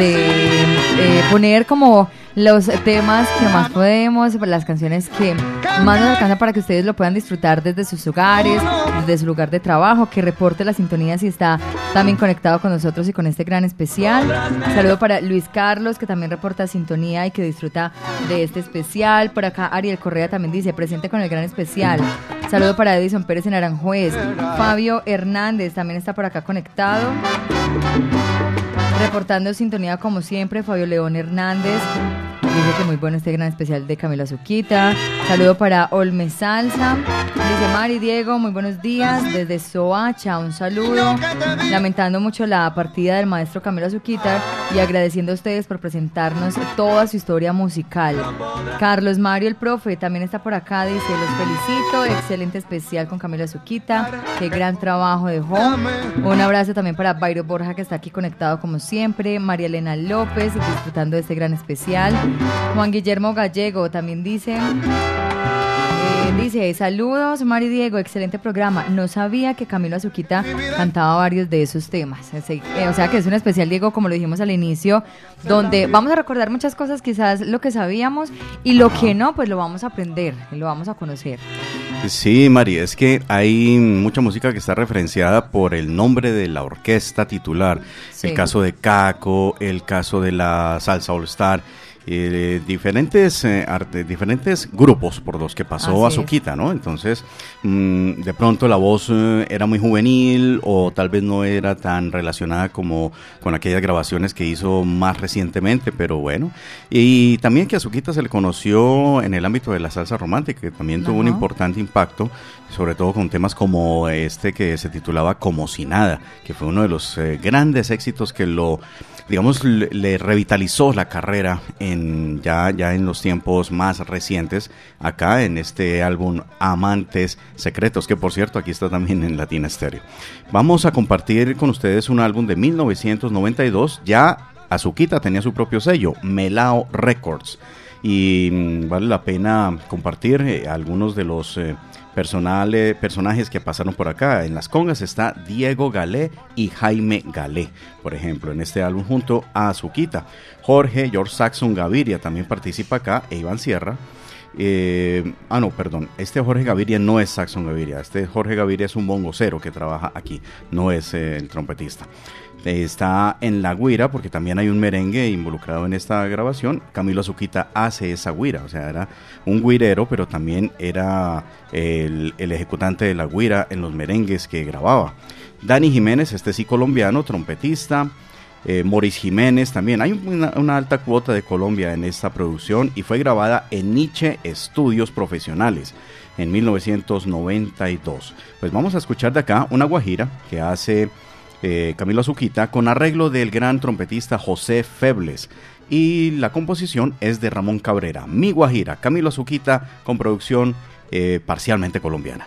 S4: eh, poner como los temas que más podemos, las canciones que más nos alcanzan para que ustedes lo puedan disfrutar desde sus hogares, desde su lugar de trabajo, que reporte la sintonía si está también conectado con nosotros y con este gran especial. Saludo para Luis Carlos, que también reporta sintonía y que disfruta de este especial. Por acá Ariel Correa también dice, presente con el gran especial. Saludo para Edison Pérez en Aranjuez. Fabio Hernández también está por acá conectado. Reportando sintonía como siempre, Fabio León Hernández. Dice que muy bueno este gran especial de Camila Zuquita. Saludo para Olme Salsa. Dice Mari Diego, muy buenos días. Desde Soacha, un saludo. Lamentando mucho la partida del maestro Camilo Azuquita y agradeciendo a ustedes por presentarnos toda su historia musical. Carlos Mario, el profe, también está por acá. Dice, los felicito. Excelente especial con Camilo Azuquita. Qué gran trabajo dejó. Un abrazo también para Bayro Borja, que está aquí conectado como siempre. María Elena López, disfrutando de este gran especial. Juan Guillermo Gallego también dice. dice, saludos Mari Diego, excelente programa. No sabía que Camilo Azuquita cantaba varios de esos temas. Eh, o sea que es un especial, Diego, como lo dijimos al inicio, donde vamos a recordar muchas cosas, quizás lo que sabíamos y lo que no, pues lo vamos a aprender lo vamos a conocer.
S6: Sí, Mari, es que hay mucha música que está referenciada por el nombre de la orquesta titular. El caso de Caco, el caso de la Salsa All Star eh, diferentes, eh, diferentes grupos por los que pasó Azuquita, ¿no? Entonces, mm, de pronto la voz eh, era muy juvenil o tal vez no era tan relacionada como con aquellas grabaciones que hizo más recientemente, pero bueno. Y también que Azuquita se le conoció en el ámbito de la salsa romántica, que también tuvo un importante impacto, sobre todo con temas como este que se titulaba Como si nada, que fue uno de los grandes éxitos que lo digamos, le, revitalizó la carrera en ya, ya en los tiempos más recientes, acá en este álbum Amantes Secretos, que por cierto aquí está también en Latina Stereo. Vamos a compartir con ustedes un álbum de 1992, ya Azuquita tenía su propio sello, Melao Records, y mm, vale la pena compartir eh, algunos de los... Eh, personajes que pasaron por acá. En las congas está Diego Galé y Jaime Galé, por ejemplo, en este álbum junto a Azuquita. Jorge, George Saxon Gaviria también participa acá, e Iván Sierra. Eh, ah, no, perdón. Este Jorge Gaviria no es Saxon Gaviria. Este Jorge Gaviria es un bongocero que trabaja aquí, no es eh, el trompetista está en la guira, porque también hay un merengue involucrado en esta grabación. Camilo Azuquita hace esa guira, o sea, era un guirero, pero también era el, ejecutante de la guira en los merengues que grababa. Dani Jiménez, este sí colombiano, trompetista. Eh, Moris Jiménez también. Hay una, una, alta cuota de Colombia en esta producción y fue grabada en Nietzsche Estudios Profesionales en 1992. Pues vamos a escuchar de acá una guajira que hace eh, Camilo Azuquita, con arreglo del gran trompetista José Febles. Y la composición es de Ramón Cabrera, Mi Guajira, Camilo Azuquita, con producción eh, parcialmente colombiana.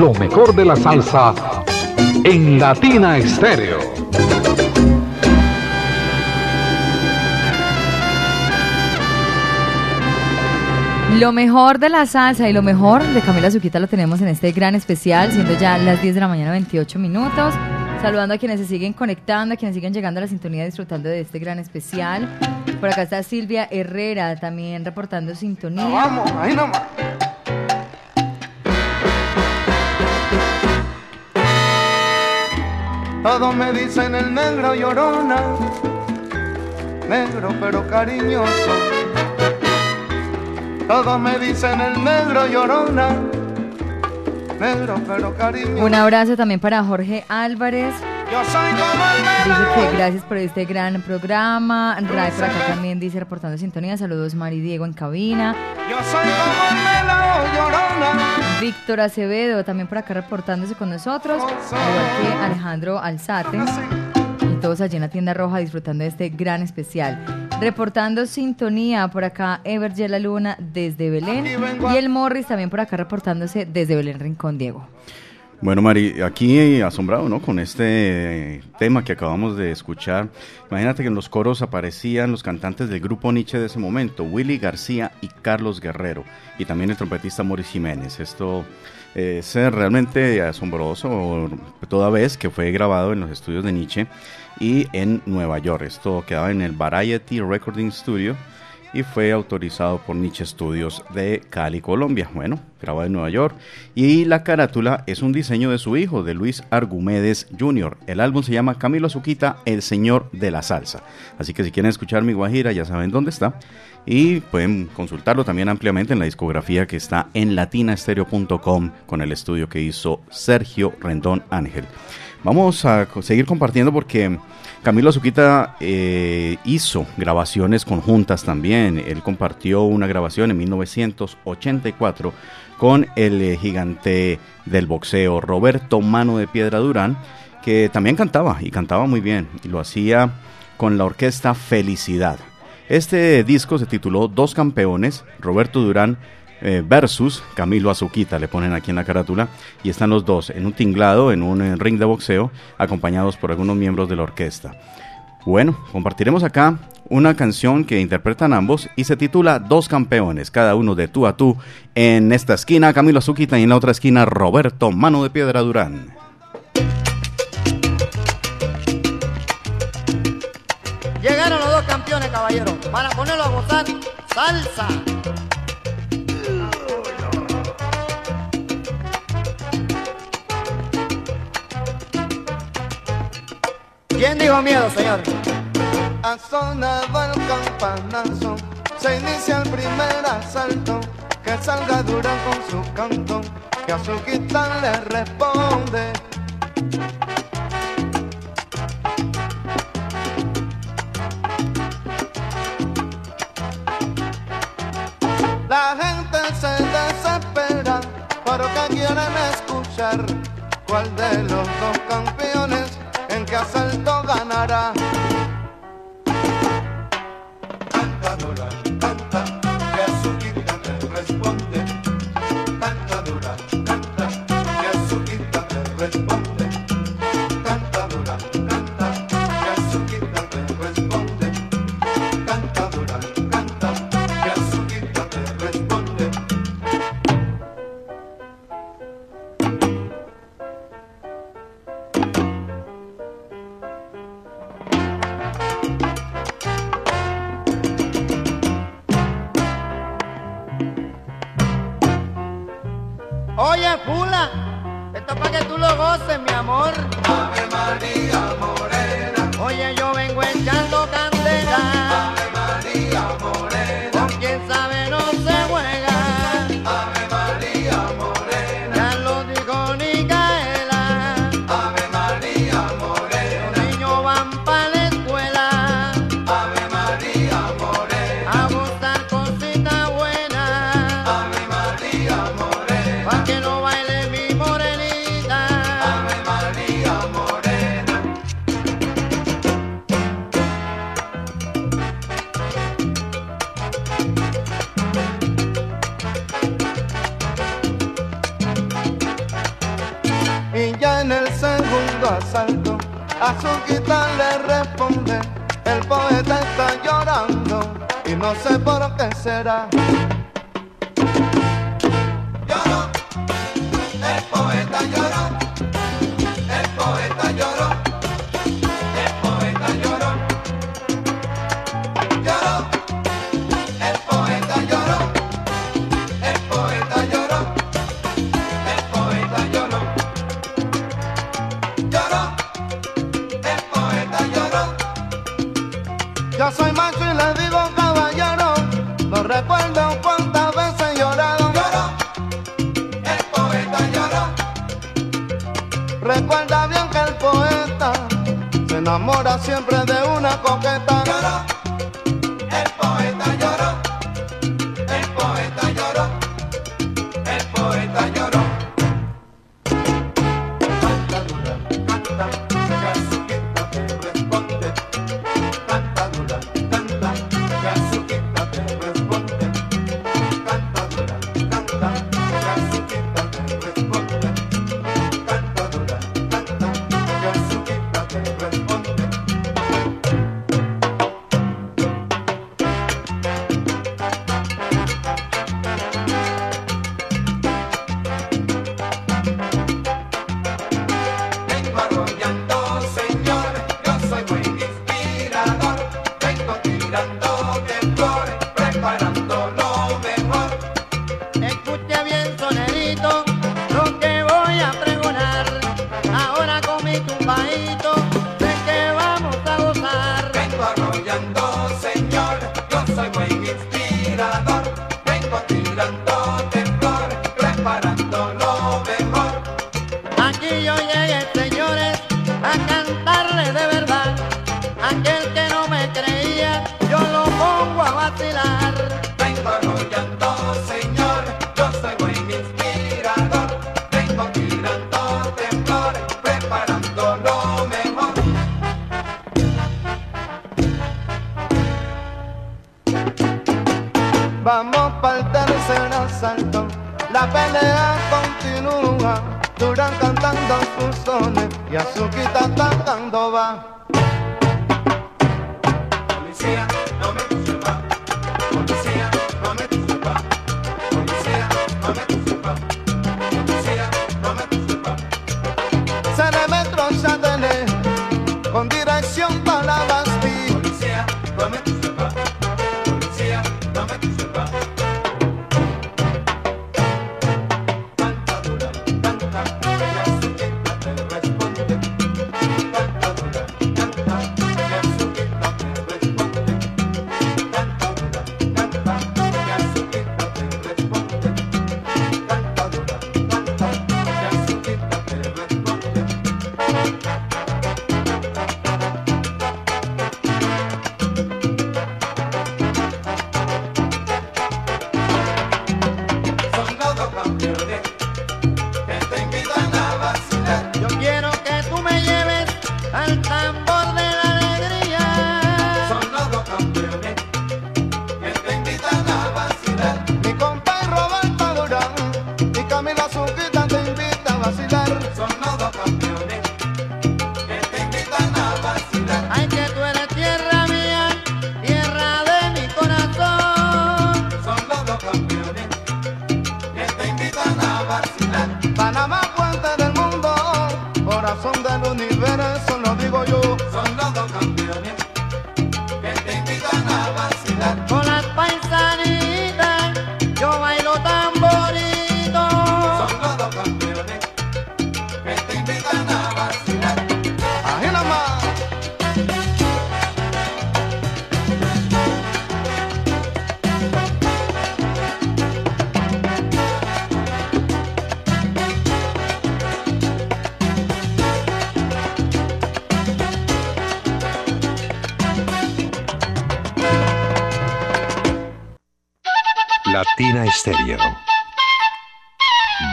S2: Lo
S10: mejor de la salsa en Latina Estéreo.
S4: Lo mejor de la salsa y lo mejor de Camila Zuquita lo tenemos en este gran especial, siendo ya las 10 de la mañana 28 minutos. Saludando a quienes se siguen conectando, a quienes siguen llegando a la sintonía disfrutando de este gran especial. Por acá está Silvia Herrera también reportando sintonía.
S2: Vamos, ahí nomás. Todos me dicen el negro llorona, negro pero cariñoso. Todos me dicen el negro llorona, negro pero cariñoso.
S4: Un abrazo también para Jorge Álvarez.
S2: Yo soy como el
S4: Dice que gracias por este gran programa. Ray por acá también dice reportando sintonía. Saludos Mari Diego en cabina.
S2: Yo soy como el.
S4: Víctor Acevedo también por acá reportándose con nosotros. Al igual que Alejandro Alzate. Y todos allí en la tienda roja disfrutando de este gran especial. Reportando sintonía por acá Ever La Luna desde Belén. Y el Morris también por acá reportándose desde Belén Rincón Diego.
S6: Bueno, Mari, aquí asombrado, ¿no? Con este tema que acabamos de escuchar. Imagínate que en los coros aparecían los cantantes del grupo Nietzsche de ese momento, Willy García y Carlos Guerrero, y también el trompetista Morris Jiménez. Esto eh, es realmente asombroso, toda vez que fue grabado en los estudios de Nietzsche y en Nueva York. Esto quedaba en el Variety Recording Studio y fue autorizado por Nietzsche Studios de Cali, Colombia. Bueno, grabado en Nueva York. Y la carátula es un diseño de su hijo, de Luis Argumedes Jr. El álbum se llama Camilo Azuquita, El Señor de la Salsa. Así que si quieren escuchar mi guajira, ya saben dónde está. Y pueden consultarlo también ampliamente en la discografía que está en latinastereo.com con el estudio que hizo Sergio Rendón Ángel. Vamos a seguir compartiendo porque Camilo Azuquita eh, hizo grabaciones conjuntas también. Él compartió una grabación en 1984 con el eh, gigante del boxeo Roberto Mano de Piedra Durán, que también cantaba y cantaba muy bien. Y lo hacía con la orquesta Felicidad. Este disco se tituló Dos Campeones, Roberto Durán eh, versus Camilo Azuquita, le ponen aquí en la carátula, y están los dos en un tinglado, en un eh, ring de boxeo, acompañados por algunos miembros de la orquesta. Bueno, compartiremos acá una canción que interpretan ambos y se titula Dos campeones, cada uno de tú a tú. En esta esquina Camilo Azuquita y en la otra esquina Roberto Mano de Piedra Durán.
S12: Llegaron los dos campeones, caballero, para ponerlo a gozar salsa. ¿Quién dijo miedo, señor?
S2: Ha sonado el campanazo, se inicia el primer asalto, que salga Durán con su canto, que a su guitarra le responde. La gente se desespera, pero que quieren escuchar cuál de los dos campeones
S12: que
S2: asalto ganará.
S9: 40 años.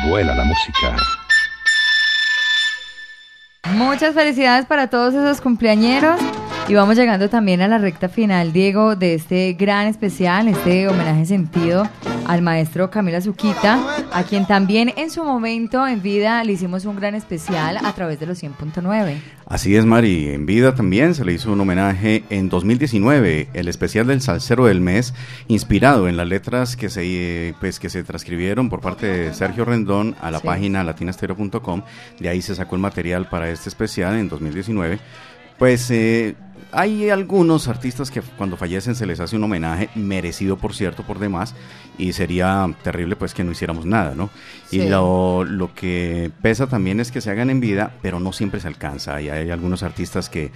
S9: Vuela la música.
S4: Muchas felicidades para todos esos cumpleañeros. Y vamos llegando también a la recta final, Diego, de este gran especial, este homenaje sentido al maestro Camilo Azuquita, a quien también en su momento en vida le hicimos un gran especial a través de los 100.9.
S6: Así es, Mari. En vida también se le hizo un homenaje en 2019, el especial del Salcero del Mes, inspirado en las letras que se, pues, que se transcribieron por parte de Sergio Rendón a la
S4: Sí.
S6: página latinastereo.com. De ahí se sacó el material para este especial en 2019. Pues eh, hay algunos artistas que cuando fallecen se les hace un homenaje, merecido por cierto, por demás, y sería terrible pues que no hiciéramos nada, ¿no? Y lo, lo que pesa también es que se hagan en vida, pero no siempre se alcanza. Y hay algunos artistas que,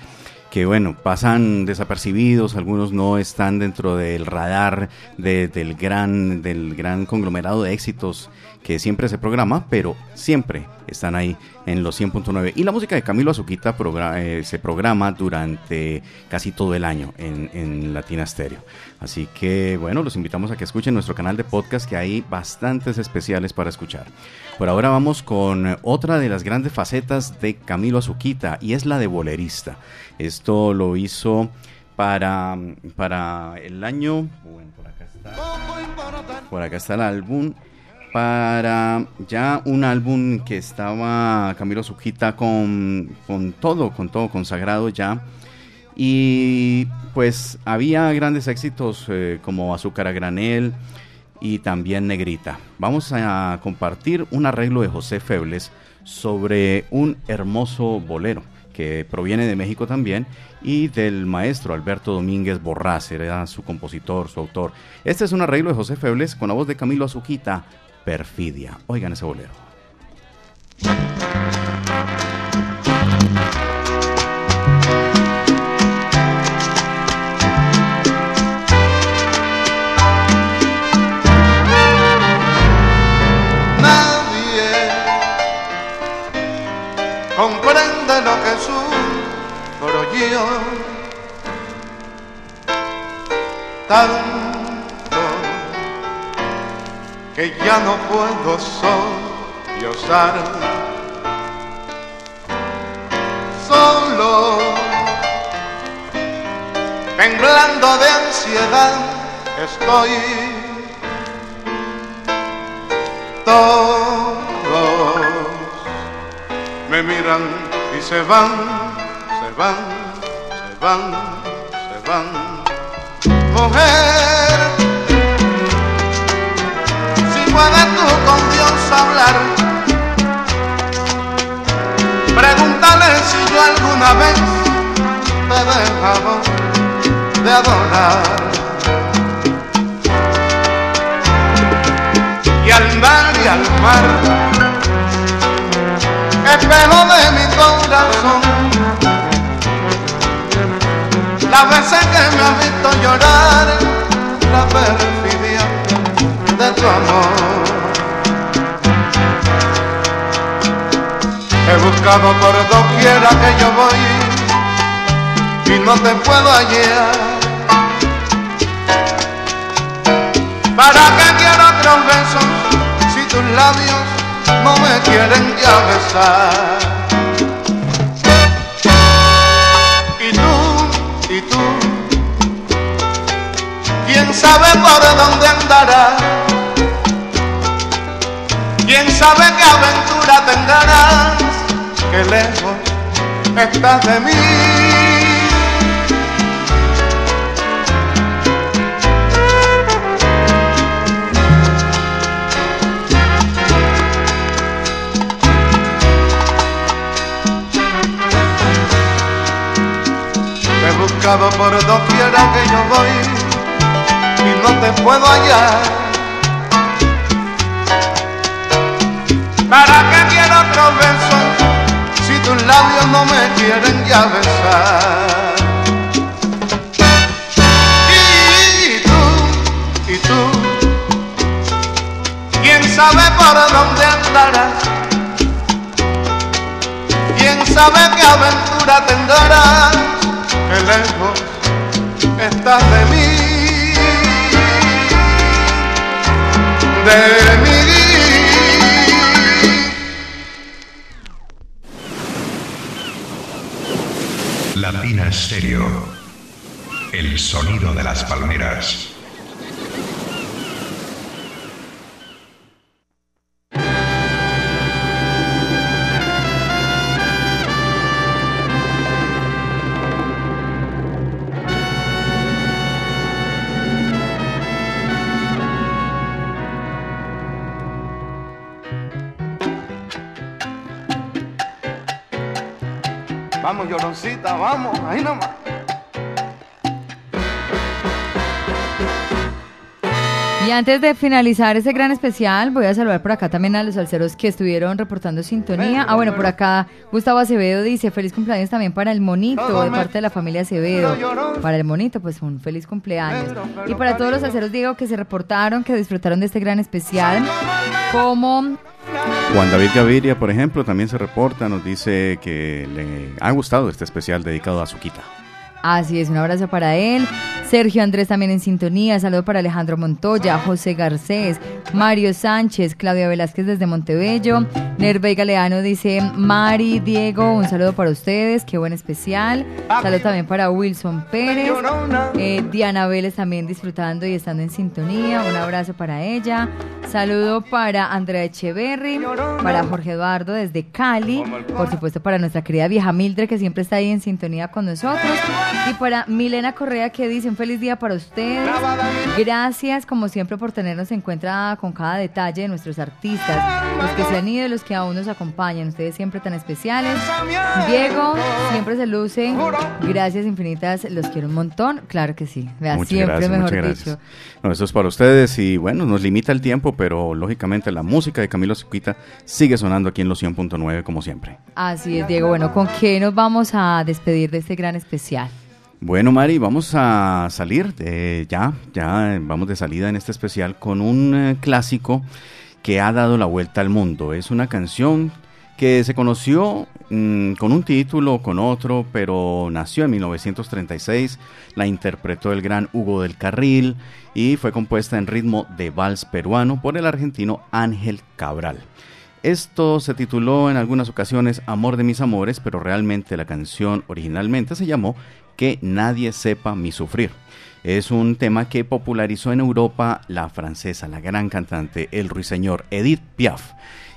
S6: que bueno, pasan desapercibidos, algunos no están dentro del radar de- del, gran, del gran conglomerado de éxitos que siempre se programa, pero siempre están ahí en los 100.9. Y la música de Camilo Azuquita eh, se programa durante casi todo el año en, en Latina Stereo. Así que bueno, los invitamos a que escuchen nuestro canal de podcast, que hay bastantes especiales para escuchar. Por ahora vamos con otra de las grandes facetas de Camilo Azuquita y es la de bolerista. Esto lo hizo para, para el año... Bueno, por acá está. Por acá está el álbum. Para ya un álbum que estaba Camilo Azuquita con, con todo, con todo consagrado ya. Y pues había grandes éxitos eh, como Azúcar a Granel y también Negrita. Vamos a compartir un arreglo de José Febles sobre un hermoso bolero que proviene de México también y del maestro Alberto Domínguez Borrás, era su compositor, su autor. Este es un arreglo de José Febles con la voz de Camilo Azuquita, Perfidia. Oigan ese bolero.
S2: Tanto que ya no puedo sollozar. Solo temblando de ansiedad estoy todos me miran y se van, se van, van, se van. Mujer, si puedes tú con Dios hablar, pregúntale si yo alguna vez te he de adorar. y al mar y al mar, espejo de mi corazón. Las veces que me has visto llorar, la perfidia de tu amor. He buscado por doquiera que yo voy y no te puedo hallar. ¿Para qué quiero otros besos si tus labios no me quieren ya besar? Quién sabe por dónde andarás, quién sabe qué aventura tendrás, que lejos estás de mí. Buscado por doquiera que yo voy y no te puedo hallar. ¿Para qué quiero otro beso si tus labios no me quieren ya besar? Y tú, y tú, quién sabe por dónde andarás, quién sabe qué aventura tendrás que lejos estás de mí. de mi
S9: Latina Estéreo. El sonido de las palmeras.
S2: Vamos, ahí nomás.
S4: Y antes de finalizar ese gran especial, voy a saludar por acá también a los salseros que estuvieron reportando sintonía. Ah, bueno, por acá Gustavo Acevedo dice feliz cumpleaños también para el monito de parte de la familia Acevedo. Para el monito, pues un feliz cumpleaños. Y para todos los salseros digo que se reportaron, que disfrutaron de este gran especial, como
S6: Juan David Gaviria, por ejemplo, también se reporta, nos dice que le ha gustado este especial dedicado a Suquita.
S4: Así es, un abrazo para él. Sergio Andrés también en sintonía. Saludo para Alejandro Montoya, José Garcés, Mario Sánchez, Claudia Velázquez desde Montebello. Nervey Galeano dice, Mari, Diego, un saludo para ustedes. Qué buen especial. Saludo también para Wilson Pérez. Eh, Diana Vélez también disfrutando y estando en sintonía. Un abrazo para ella. Saludo para Andrea Echeverry, para Jorge Eduardo desde Cali. Por supuesto para nuestra querida vieja Mildred que siempre está ahí en sintonía con nosotros. Y para Milena Correa que dice un feliz día para ustedes. Gracias como siempre por tenernos en cuenta con cada detalle de nuestros artistas, los que se han ido y los que aún nos acompañan. Ustedes siempre tan especiales. Diego, siempre se luce. Gracias infinitas, los quiero un montón. Claro que sí. Vea,
S6: Muchas
S4: siempre
S6: gracias,
S4: mejor
S6: muchas
S4: dicho.
S6: gracias. No, eso es para ustedes y bueno, nos limita el tiempo, pero lógicamente la música de Camilo Suquita sigue sonando aquí en los 100.9 como siempre.
S4: Así es, Diego. Bueno, ¿con qué nos vamos a despedir de este gran especial?
S6: Bueno, Mari, vamos a salir ya, ya vamos de salida en este especial con un eh, clásico que ha dado la vuelta al mundo. Es una canción que se conoció mm, con un título, con otro, pero nació en 1936, la interpretó el gran Hugo del Carril y fue compuesta en ritmo de vals peruano por el argentino Ángel Cabral. Esto se tituló en algunas ocasiones Amor de mis amores, pero realmente la canción originalmente se llamó Que nadie sepa mi sufrir. Es un tema que popularizó en Europa la francesa, la gran cantante, el ruiseñor Edith Piaf.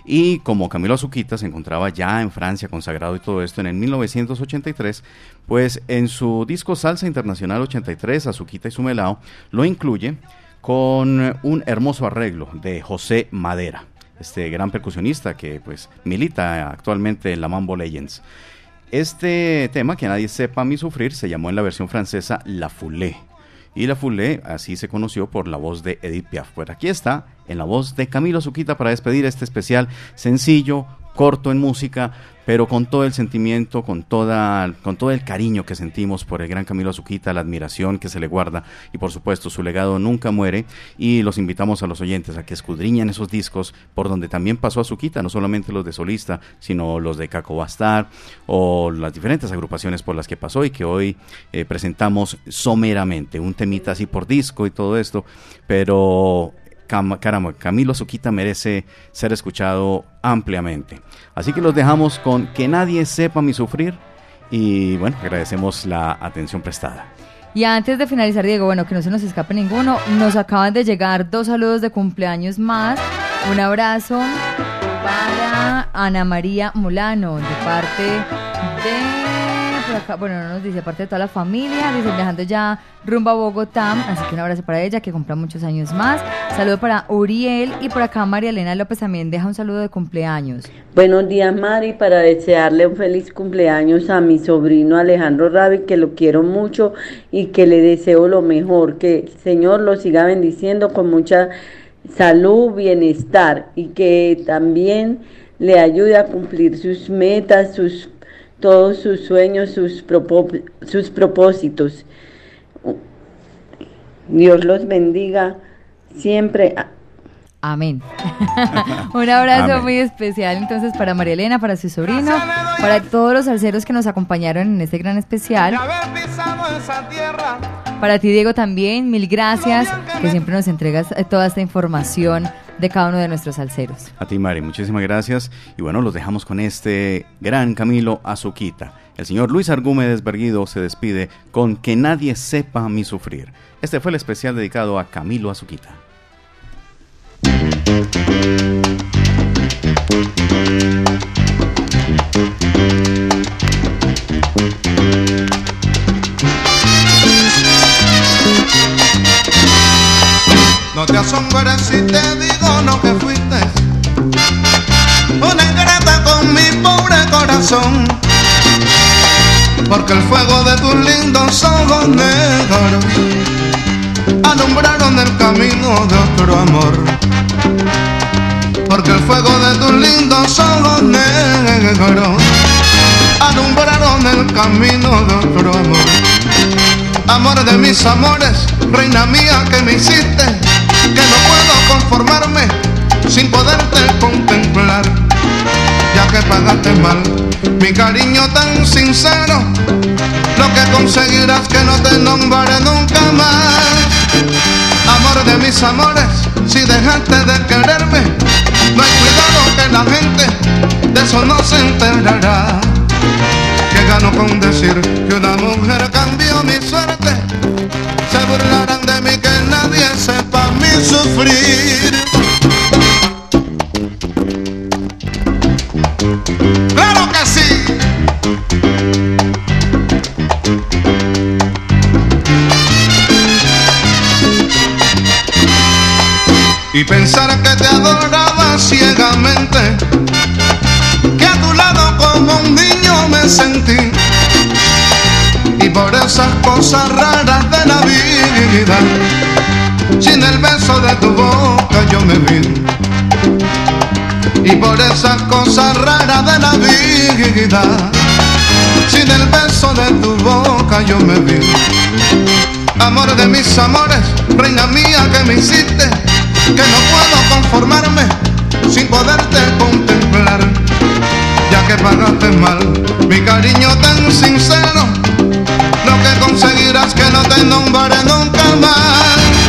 S6: Y como Camilo Azuquita se encontraba ya en Francia consagrado y todo esto en el 1983, pues en su disco Salsa Internacional 83, Azuquita y su melao, lo incluye con un hermoso arreglo de José Madera, este gran percusionista que pues milita actualmente en la Mambo Legends. Este tema, que nadie sepa mi sufrir, se llamó en la versión francesa La Foulée. Y La Foulée así se conoció por la voz de Edith Piaf. Pues aquí está, en la voz de Camilo Zuquita para despedir este especial sencillo, corto en música, pero con todo el sentimiento, con, toda, con todo el cariño que sentimos por el gran Camilo Azuquita, la admiración que se le guarda y por supuesto su legado nunca muere. Y los invitamos a los oyentes a que escudriñen esos discos por donde también pasó Azuquita, no solamente los de solista, sino los de Caco Bastar o las diferentes agrupaciones por las que pasó y que hoy eh, presentamos someramente, un temita así por disco y todo esto, pero Caramba, Camilo Azuquita merece ser escuchado ampliamente. Así que los dejamos con Que nadie sepa mi sufrir y bueno, agradecemos la atención prestada.
S4: Y antes de finalizar, Diego, bueno, que no se nos escape ninguno, nos acaban de llegar dos saludos de cumpleaños más. Un abrazo para Ana María Molano, de parte de... bueno, no nos dice, parte de toda la familia, dice viajando ya rumbo a Bogotá, así que un abrazo para ella, que cumpla muchos años más. Saludo para Uriel y por acá María Elena López también deja un saludo de cumpleaños.
S13: Buenos días, Mari, para desearle un feliz cumpleaños a mi sobrino Alejandro Rabi, que lo quiero mucho y que le deseo lo mejor, que el Señor lo siga bendiciendo con mucha salud, bienestar y que también le ayude a cumplir sus metas, sus todos sus sueños, sus, propó- sus propósitos. Dios los bendiga siempre.
S4: Amén. (laughs) Un abrazo
S13: Amén.
S4: muy especial entonces para María Elena, para su sobrino, para todos los salseros que nos acompañaron en este gran especial. Para ti, Diego, también, mil gracias, que siempre nos entregas eh, toda esta información de cada uno de nuestros salseros.
S6: A ti, Mari, muchísimas gracias. Y bueno, los dejamos con este gran Camilo Azuquita. El señor Luis Argúmedes Berguido se despide con Que nadie sepa mi sufrir. Este fue el especial dedicado a Camilo Azuquita.
S2: No te asombres si te digo lo que fuiste. Una ingrata con mi pobre corazón. Porque el fuego de tus lindos ojos negros alumbraron el camino de otro amor. Porque el fuego de tus lindos ojos negros alumbraron el camino de otro amor. Amor de mis amores, reina mía que me hiciste, que no puedo conformarme sin poderte contemplar, ya que pagaste mal mi cariño tan sincero, lo que conseguirás que no te nombraré nunca más. Amor de mis amores, si dejaste de quererme, no hay cuidado que la gente de eso no se enterará. Que gano con decir que una mujer cambió mi sufrir. ¡Claro que sí! Y pensar que te adoraba ciegamente, que a tu lado como un niño me sentí. Y por esas cosas raras de la vida, sin el beso de tu boca yo me vi. Y por esas cosas raras de la vida, sin el beso de tu boca yo me vi. Amor de mis amores, reina mía que me hiciste, que no puedo conformarme sin poderte contemplar, ya que pagaste mal mi cariño tan sincero, lo que conseguirás que no te nombraré nunca más.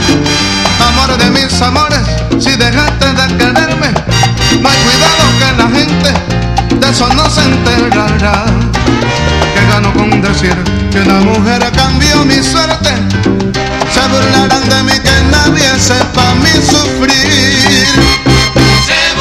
S2: Amor de mis amores, si dejaste de quererme, no hay cuidado que la gente de eso no se enterará. Que gano con decir que una mujer cambió mi suerte, se burlarán de mí que nadie sepa mi sufrir.
S3: Se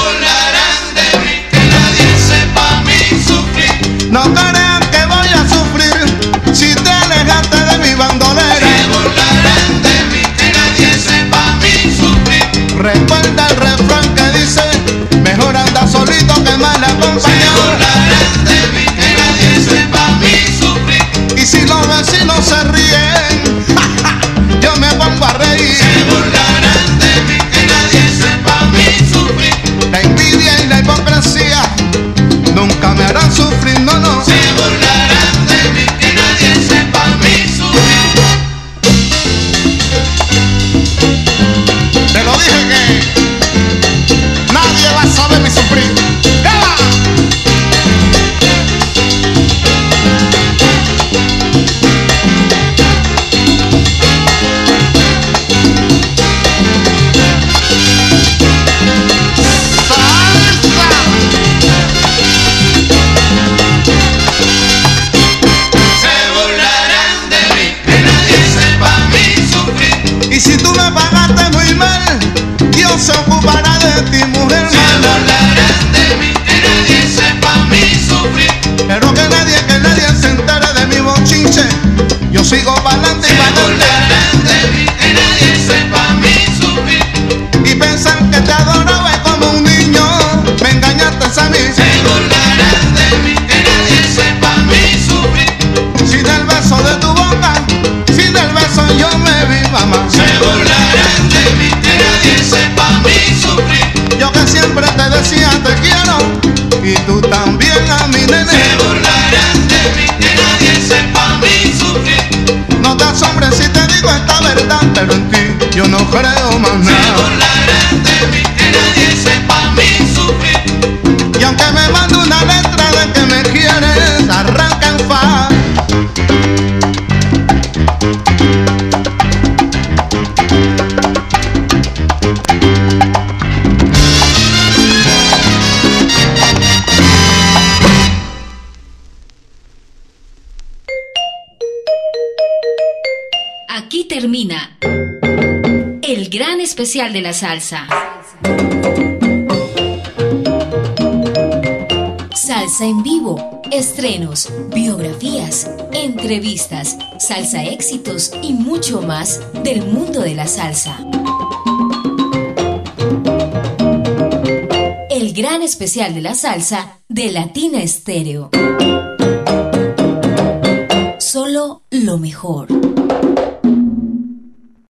S1: de la salsa. Salsa en vivo, estrenos, biografías, entrevistas, salsa éxitos y mucho más del mundo de la salsa. El gran especial de la salsa de Latina Estéreo. Solo lo mejor.